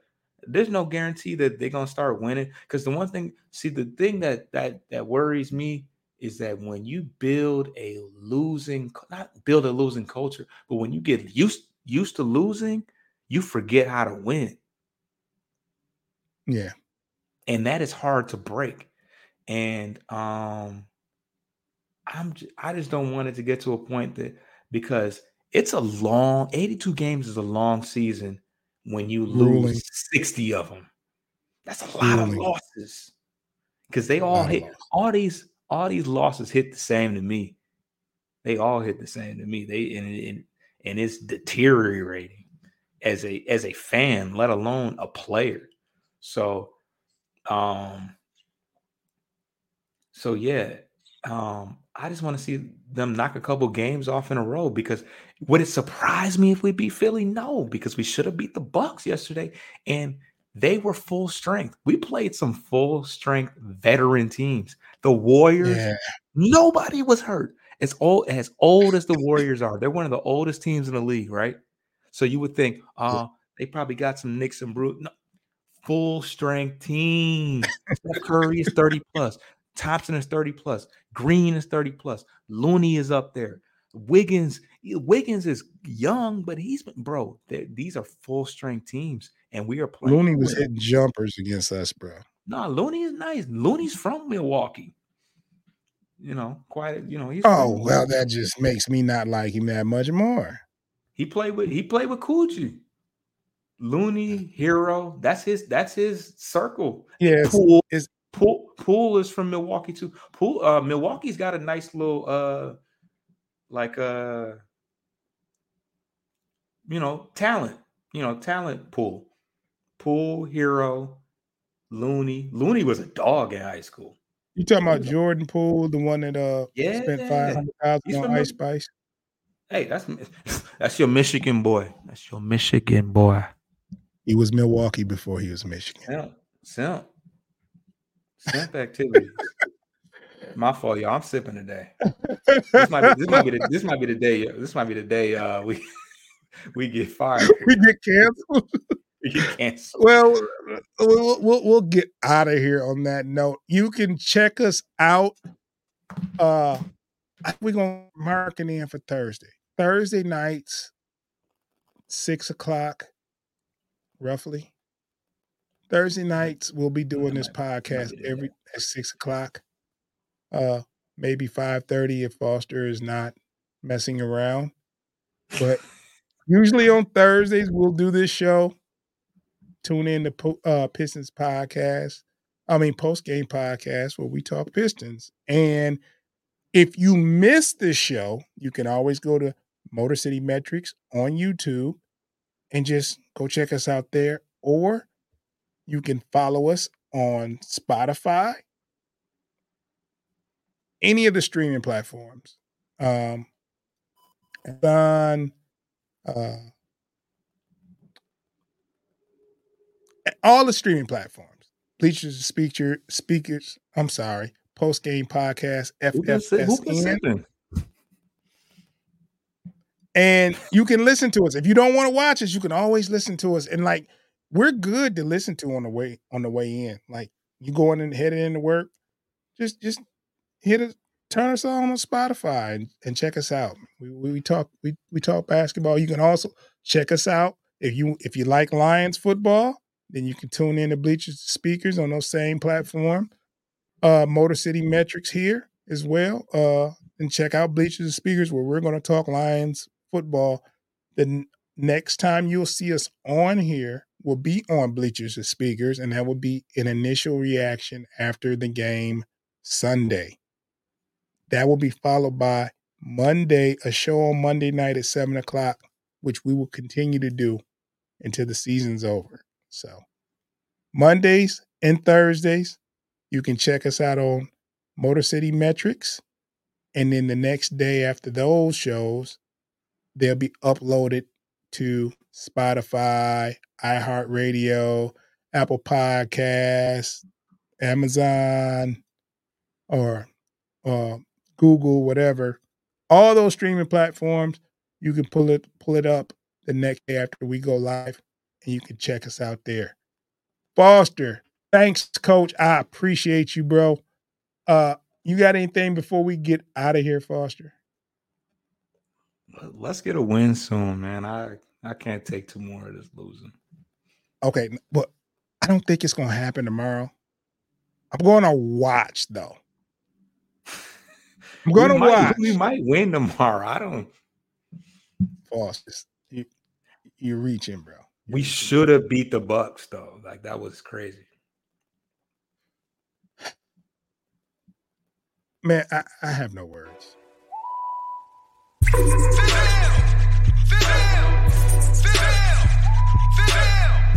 Speaker 3: There's no guarantee that they're gonna start winning. Because the one thing, see, the thing that that that worries me is that when you build a losing, not build a losing culture, but when you get used used to losing, you forget how to win.
Speaker 2: Yeah.
Speaker 3: And that is hard to break. And um I'm just, I just don't want it to get to a point that because it's a long 82 games is a long season when you lose 60 of them. That's a lot of losses. Cuz they all hit all these all these losses hit the same to me. They all hit the same to me. They and and, and it's deteriorating as a as a fan, let alone a player. So um so yeah, um I just want to see them knock a couple games off in a row because would it surprise me if we beat Philly? No, because we should have beat the Bucks yesterday and they were full strength. We played some full strength veteran teams. The Warriors, yeah. nobody was hurt. As old as old as the Warriors are, they're one of the oldest teams in the league, right? So you would think, uh, they probably got some Knicks and Brew. No, full strength team. Curry is 30 plus. Thompson is 30 plus. Green is 30 plus. Looney is up there. Wiggins, Wiggins is young, but he's been bro. These are full strength teams, and we are playing.
Speaker 2: Looney was hitting jumpers against us, bro.
Speaker 3: No, nah, Looney is nice. Looney's from Milwaukee. You know, quite. You know, he's.
Speaker 2: Oh well, that just makes me not like him that much more.
Speaker 3: He played with he played with Coochie. Looney, Herro. that's his that's his circle.
Speaker 2: Yeah,
Speaker 3: Poole is Poole, Poole is from Milwaukee too. Poole, uh, Milwaukee's got a nice little uh like uh you know talent, you know, talent pool. Poole Herro, Looney. Looney was a dog in high school.
Speaker 2: You talking about Jordan Poole, the one that uh yeah. spent five hundred thousand on Ice Spice?
Speaker 3: Hey, that's (laughs) that's your Michigan boy. That's your Michigan boy.
Speaker 2: He was Milwaukee before he was Michigan.
Speaker 3: Simp, simp, simp activities. My fault, y'all. I'm sipping today. This might be this might be the, this might be the day. This might be the day uh, we (laughs) we get fired. (laughs)
Speaker 2: We get canceled.
Speaker 3: we get canceled.
Speaker 2: Well, we'll, we'll we'll get out of here on that note. You can check us out. Uh, we're gonna mark it in for Thursday. Thursday nights, six o'clock, roughly. Thursday nights, we'll be doing this podcast every at six o'clock. Uh, maybe five thirty if Foster is not messing around. But (laughs) usually on Thursdays, we'll do this show. Tune in to uh, Pistons podcast. I mean, post game podcast where we talk Pistons. And if you miss this show, you can always go to Motor City Metrics on YouTube and just go check us out there. Or you can follow us on Spotify, any of the streaming platforms. Um, on uh, all the streaming platforms. Bleachers speaker speakers. I'm sorry. Post game podcast. FFSN. And you can listen to us. If you don't want to watch us, you can always listen to us. And like we're good to listen to on the way on the way in. Like you going and heading into work, just just hit us, turn us on on Spotify and, and check us out. We, we talk we we talk basketball. You can also check us out if you if you like Lions football. Then you can tune in to Bleachers Speakers on those same platform. Uh, Motor City Metrics here as well. Uh, and check out Bleachers Speakers where we're going to talk Lions football. The n- next time you'll see us on here will be on Bleachers and Speakers, and that will be an initial reaction after the game Sunday. That will be followed by Monday, a show on Monday night at seven o'clock, which we will continue to do until the season's over. So, Mondays and Thursdays, you can check us out on Motor City Metrics. And then the next day after those shows, they'll be uploaded to Spotify, iHeartRadio, Apple Podcasts, Amazon or uh, Google, whatever, all those streaming platforms, you can pull it pull it up the next day after we go live, and you can check us out there. Foster, thanks, Coach. I appreciate you, bro. Uh, you got anything before we get out of here, Foster?
Speaker 3: Let's get a win soon, man. I I can't take two more of this losing.
Speaker 2: Okay, but I don't think it's gonna happen tomorrow. I'm going to watch though. I'm (laughs) going to watch.
Speaker 3: We might win tomorrow. I don't.
Speaker 2: Foster, you, you're reaching, bro.
Speaker 3: You're we should have beat the Bucks though. Like that was crazy.
Speaker 2: Man, I, I have no words.